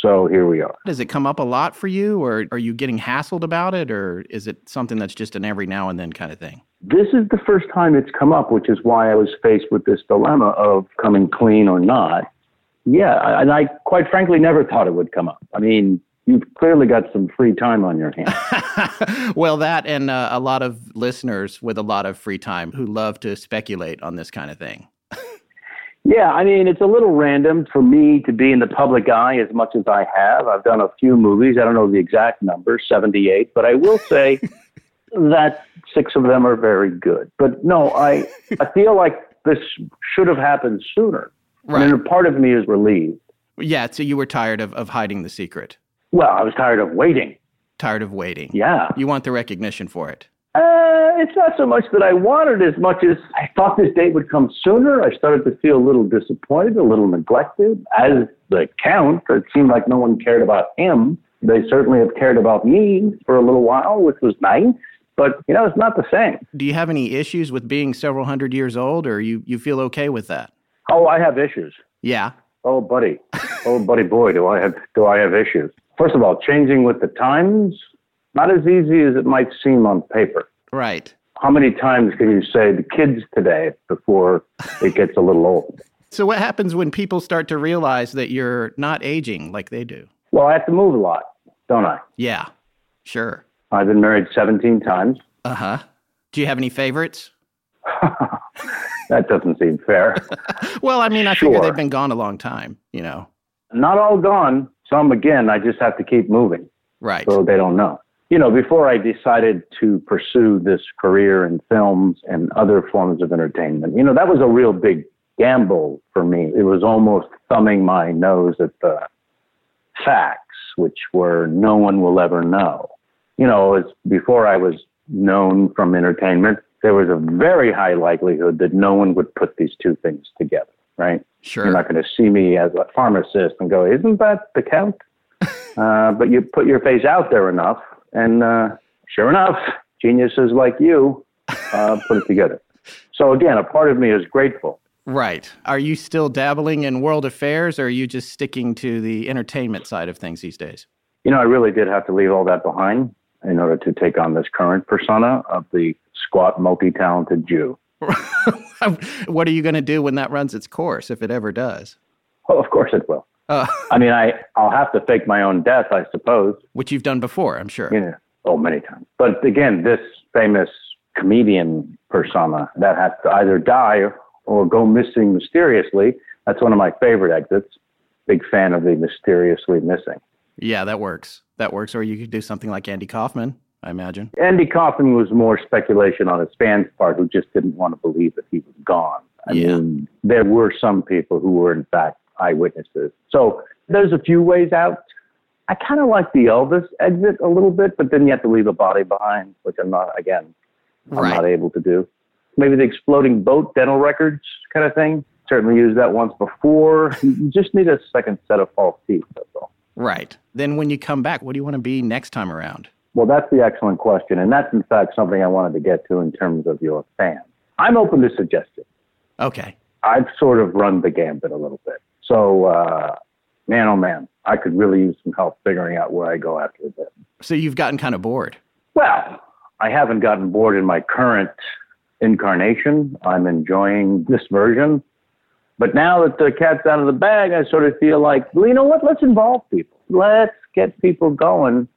So here we are. Does it come up a lot for you, or are you getting hassled about it, or is it something that's just an every now and then kind of thing? This is the first time it's come up, which is why I was faced with this dilemma of coming clean or not. Yeah, and I quite frankly never thought it would come up. I mean, you've clearly got some free time on your hands. well, that and uh, a lot of listeners with a lot of free time who love to speculate on this kind of thing. yeah, I mean, it's a little random for me to be in the public eye as much as I have. I've done a few movies. I don't know the exact number, 78, but I will say that six of them are very good. But no, I, I feel like this should have happened sooner. Right. And a part of me is relieved. Yeah, so you were tired of, of hiding the secret. Well, I was tired of waiting. Tired of waiting. Yeah. You want the recognition for it. Uh, it's not so much that I wanted as much as I thought this date would come sooner. I started to feel a little disappointed, a little neglected. As the count, it seemed like no one cared about him. They certainly have cared about me for a little while, which was nice. But, you know, it's not the same. Do you have any issues with being several hundred years old, or you, you feel okay with that? Oh, I have issues. Yeah. Oh, buddy. Oh, buddy boy, do I have do I have issues. First of all, changing with the times, not as easy as it might seem on paper. Right. How many times can you say the kids today before it gets a little old? So, what happens when people start to realize that you're not aging like they do? Well, I have to move a lot, don't I? Yeah, sure. I've been married 17 times. Uh huh. Do you have any favorites? that doesn't seem fair. well, I mean, I Sure. figure they've been gone a long time, you know. Not all gone. Some, again, I just have to keep moving Right. so they don't know. You know, before I decided to pursue this career in films and other forms of entertainment, you know, that was a real big gamble for me. It was almost thumbing my nose at the facts, which were no one will ever know. You know, it's before I was known from entertainment, there was a very high likelihood that no one would put these two things together, right? Sure. You're not going to see me as a pharmacist and go, isn't that the count? uh, but you put your face out there enough, and uh, sure enough, geniuses like you uh, put it together. So again, a part of me is grateful. Right. Are you still dabbling in world affairs, or are you just sticking to the entertainment side of things these days? You know, I really did have to leave all that behind in order to take on this current persona of the squat, multi-talented Jew. what are you going to do when that runs its course, if it ever does? Well, of course it will. Uh, I mean, I I'll have to fake my own death, I suppose. which you've done before, I'm sure. You know, oh, many times. But again, this famous comedian persona that has to either die or go missing mysteriously. That's one of my favorite exits. Big fan of the mysteriously missing. Yeah, that works. That works. Or you could do something like Andy Kaufman, I imagine. Andy Kaufman was more speculation on his fans' part who just didn't want to believe that he was gone. I Yeah. mean, there were some people who were in fact eyewitnesses. So there's a few ways out. I kind of like the Elvis exit a little bit, but then you have to leave a body behind, which I'm not, again, I'm Right. not able to do. Maybe the exploding boat dental records kind of thing. Certainly used that once before. You just need a second set of false teeth, that's all. Right. Then when you come back, what do you want to be next time around? Well, that's the excellent question. And that's, in fact, something I wanted to get to in terms of your fans. I'm open to suggestions. Okay. I've sort of run the gambit a little bit. So, uh, man, oh man, I could really use some help figuring out where I go after this. So you've gotten kind of bored. Well, I haven't gotten bored in my current incarnation. I'm enjoying this version. But now that the cat's out of the bag, I sort of feel like, well, you know what? Let's involve people. Let's get people going.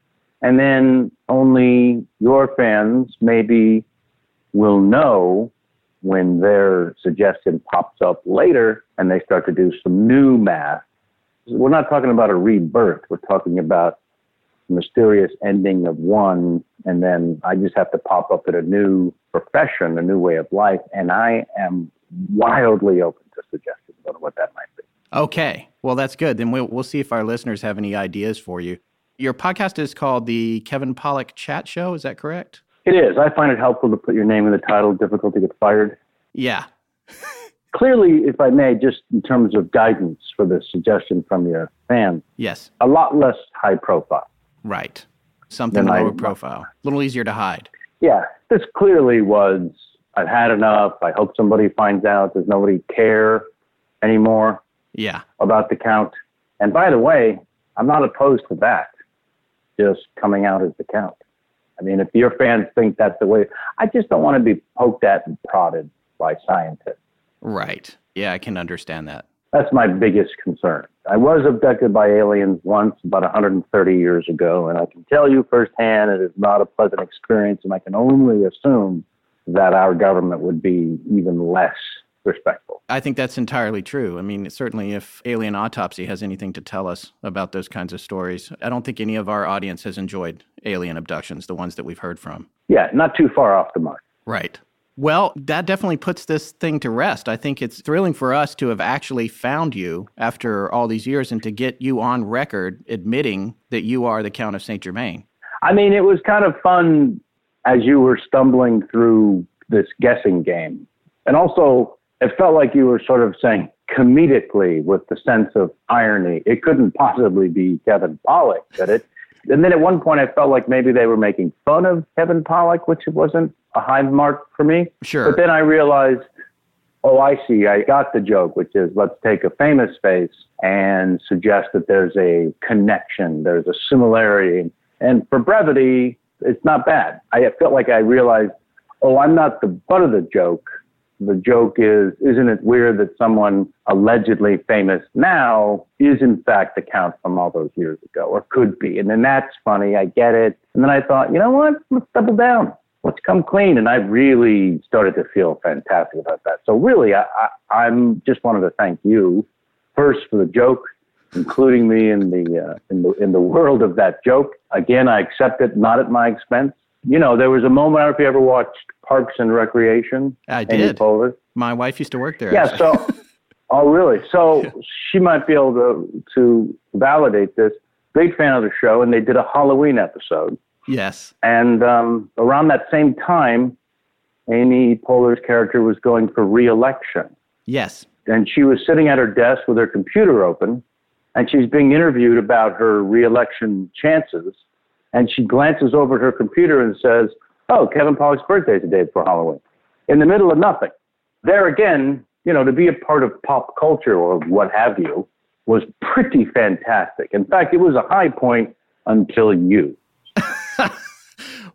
And then only your fans maybe will know when their suggestion pops up later and they start to do some new math. We're not talking about a rebirth. We're talking about mysterious ending of one, and then I just have to pop up at a new profession, a new way of life, and I am wildly open to suggestions on what that might be. Okay. Well, that's good. Then we'll, we'll see if our listeners have any ideas for you. Your podcast is called the Kevin Pollak Chat Show. Is that correct? It is. I find it helpful to put your name in the title. Difficult to get fired. Yeah. Clearly, if I may, just in terms of guidance for the suggestion from your fans, Yes. a lot less high profile. Right. Something Then I- lower profile. A little easier to hide. Yeah, this clearly was. I've had enough. I hope somebody finds out. Does nobody care anymore Yeah. about the count? And by the way, I'm not opposed to that. Just coming out as the count. I mean, if your fans think that's the way, I just don't want to be poked at and prodded by scientists. Right. Yeah, I can understand that. That's my biggest concern. I was abducted by aliens once about 130 years ago, and I can tell you firsthand it is not a pleasant experience, and I can only assume that our government would be even less respectful. I think that's entirely true. I mean, certainly if Alien Autopsy has anything to tell us about those kinds of stories, I don't think any of our audience has enjoyed alien abductions, the ones that we've heard from. Yeah, not too far off the mark. Right. Well, that definitely puts this thing to rest. I think it's thrilling for us to have actually found you after all these years and to get you on record admitting that you are the Count of St. Germain. I mean, it was kind of fun as you were stumbling through this guessing game. And also, it felt like you were sort of saying comedically with the sense of irony. It couldn't possibly be Kevin Pollak, could it? And then at one point, I felt like maybe they were making fun of Kevin Pollak, which wasn't a high mark for me. Sure. But then I realized, oh, I see. I got the joke, which is let's take a famous face and suggest that there's a connection, there's a similarity. And for brevity, it's not bad. I felt like I realized, oh, I'm not the butt of the joke. The joke is, isn't it weird that someone allegedly famous now is in fact the count from all those years ago, or could be? And then that's funny. I get it. And then I thought, you know what? Let's double down. Let's come clean. And I really started to feel fantastic about that. So really, I, I, I'm just wanted to thank you first for the joke, including me in the uh, in the in the world of that joke. Again, I accept it, not at my expense. You know, there was a moment. I don't know if you ever watched Parks and Recreation. I did. My wife used to work there. Yeah. actually. So, oh really? So she might be able to to validate this. Big fan of the show, and they did a Halloween episode. yes. And um, around that same time, Amy Poehler's character was going for re-election Yes. and she was sitting at her desk with her computer open and she's being interviewed about her reelection chances and she glances over at her computer and says oh kevin pollak's birthday is the day halloween in the middle of nothing there again you know to be a part of pop culture or what have you was pretty fantastic in fact it was a high point until you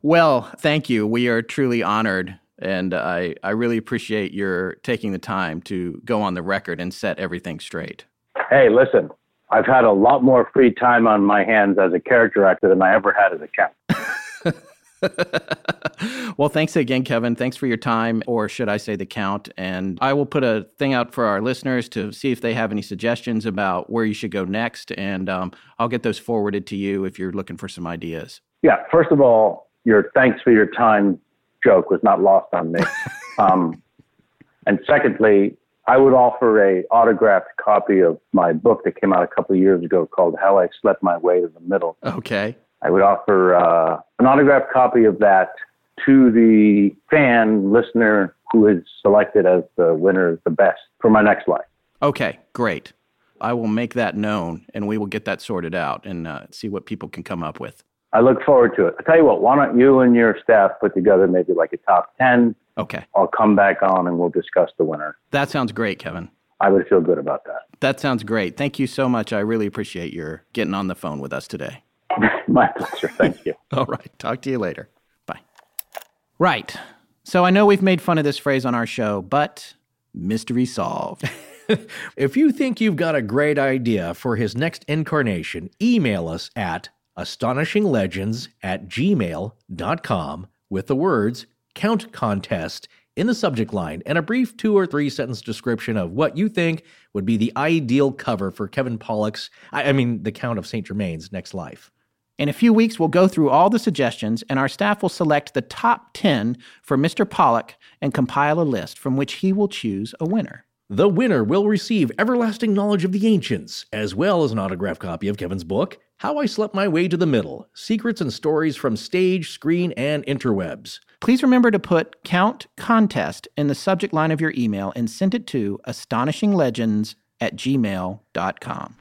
Well, thank you. We are truly honored. And I, I really appreciate your taking the time to go on the record and set everything straight. hey listen i've had a lot more free time on my hands as a character actor than i ever had as a count well, thanks again, Kevin. Thanks for your time, or should I say the count. And I will put a thing out for our listeners to see if they have any suggestions about where you should go next. And um, I'll get those forwarded to you if you're looking for some ideas. Yeah, first of all, your thanks for your time joke was not lost on me. um, and secondly, I would offer a autographed copy of my book that came out a couple of years ago called How I Slept My Way to the Middle. Okay. I would offer uh, an autographed copy of that to the fan listener who is selected as the winner, the best for my next life. Okay, great. I will make that known and we will get that sorted out and uh, see what people can come up with. I look forward to it. I tell you what, why don't you and your staff put together maybe like a top 10? Okay. I'll come back on and we'll discuss the winner. That sounds great, Kevin. I would feel good about that. That sounds great. Thank you so much. I really appreciate your getting on the phone with us today. My pleasure. Thank you. All right. Talk to you later. Bye. Right. So I know we've made fun of this phrase on our show, but mystery solved. if you think you've got a great idea for his next incarnation, email us at astonishinglegends at gmail.com with the words count contest in the subject line and a brief two or three sentence description of what you think would be the ideal cover for Kevin Pollak's, I, mean, the Count of St. Germain's next life. In a few weeks, we'll go through all the suggestions, and our staff will select the top 10 for Mr. Pollak and compile a list from which he will choose a winner. The winner will receive everlasting knowledge of the ancients, as well as an autographed copy of Kevin's book, How I Slept My Way to the Middle Secrets and Stories from Stage, Screen, and Interwebs. Please remember to put Count Contest in the subject line of your email and send it to astonishinglegends at gmail.com.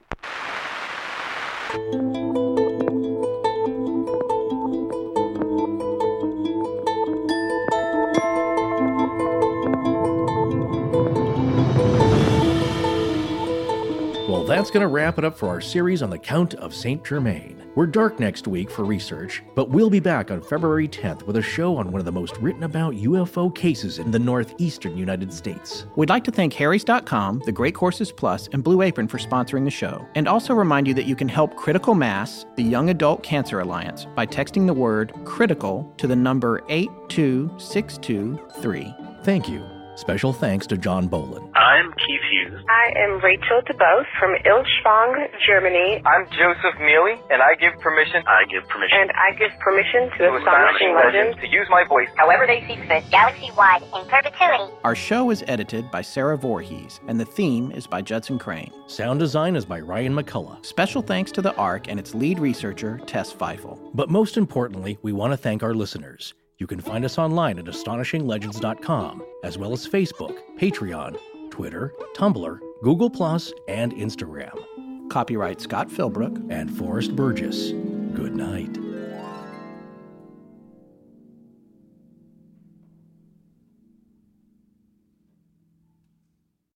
Well, that's going to wrap it up for our series on the Count of St. Germain. We're dark next week for research, but we'll be back on February 10th with a show on one of the most written about UFO cases in the northeastern United States. We'd like to thank Harry's.com, The Great Courses Plus, and Blue Apron for sponsoring the show, and also remind you that you can help Critical Mass, the Young Adult Cancer Alliance, by texting the word critical to the number 82623. Thank you. Special thanks to John Bolin. I'm Keith Hughes. I am Rachel DeBose from Illschwang, Germany. I'm Joseph Mealy, and I give permission. I give permission. And I give permission to, to Astonishing Legends to use my voice however they see fit, galaxy wide, in perpetuity. Our show is edited by Sarah Voorhees, and the theme is by Judson Crane. Sound design is by Ryan McCullough. Special thanks to the ARC and its lead researcher, Tess Feifel. But most importantly, we want to thank our listeners. You can find us online at astonishinglegends.com, as well as Facebook, Patreon, Twitter, Tumblr, Google, and Instagram. Copyright Scott Philbrook and Forrest Burgess. Good night.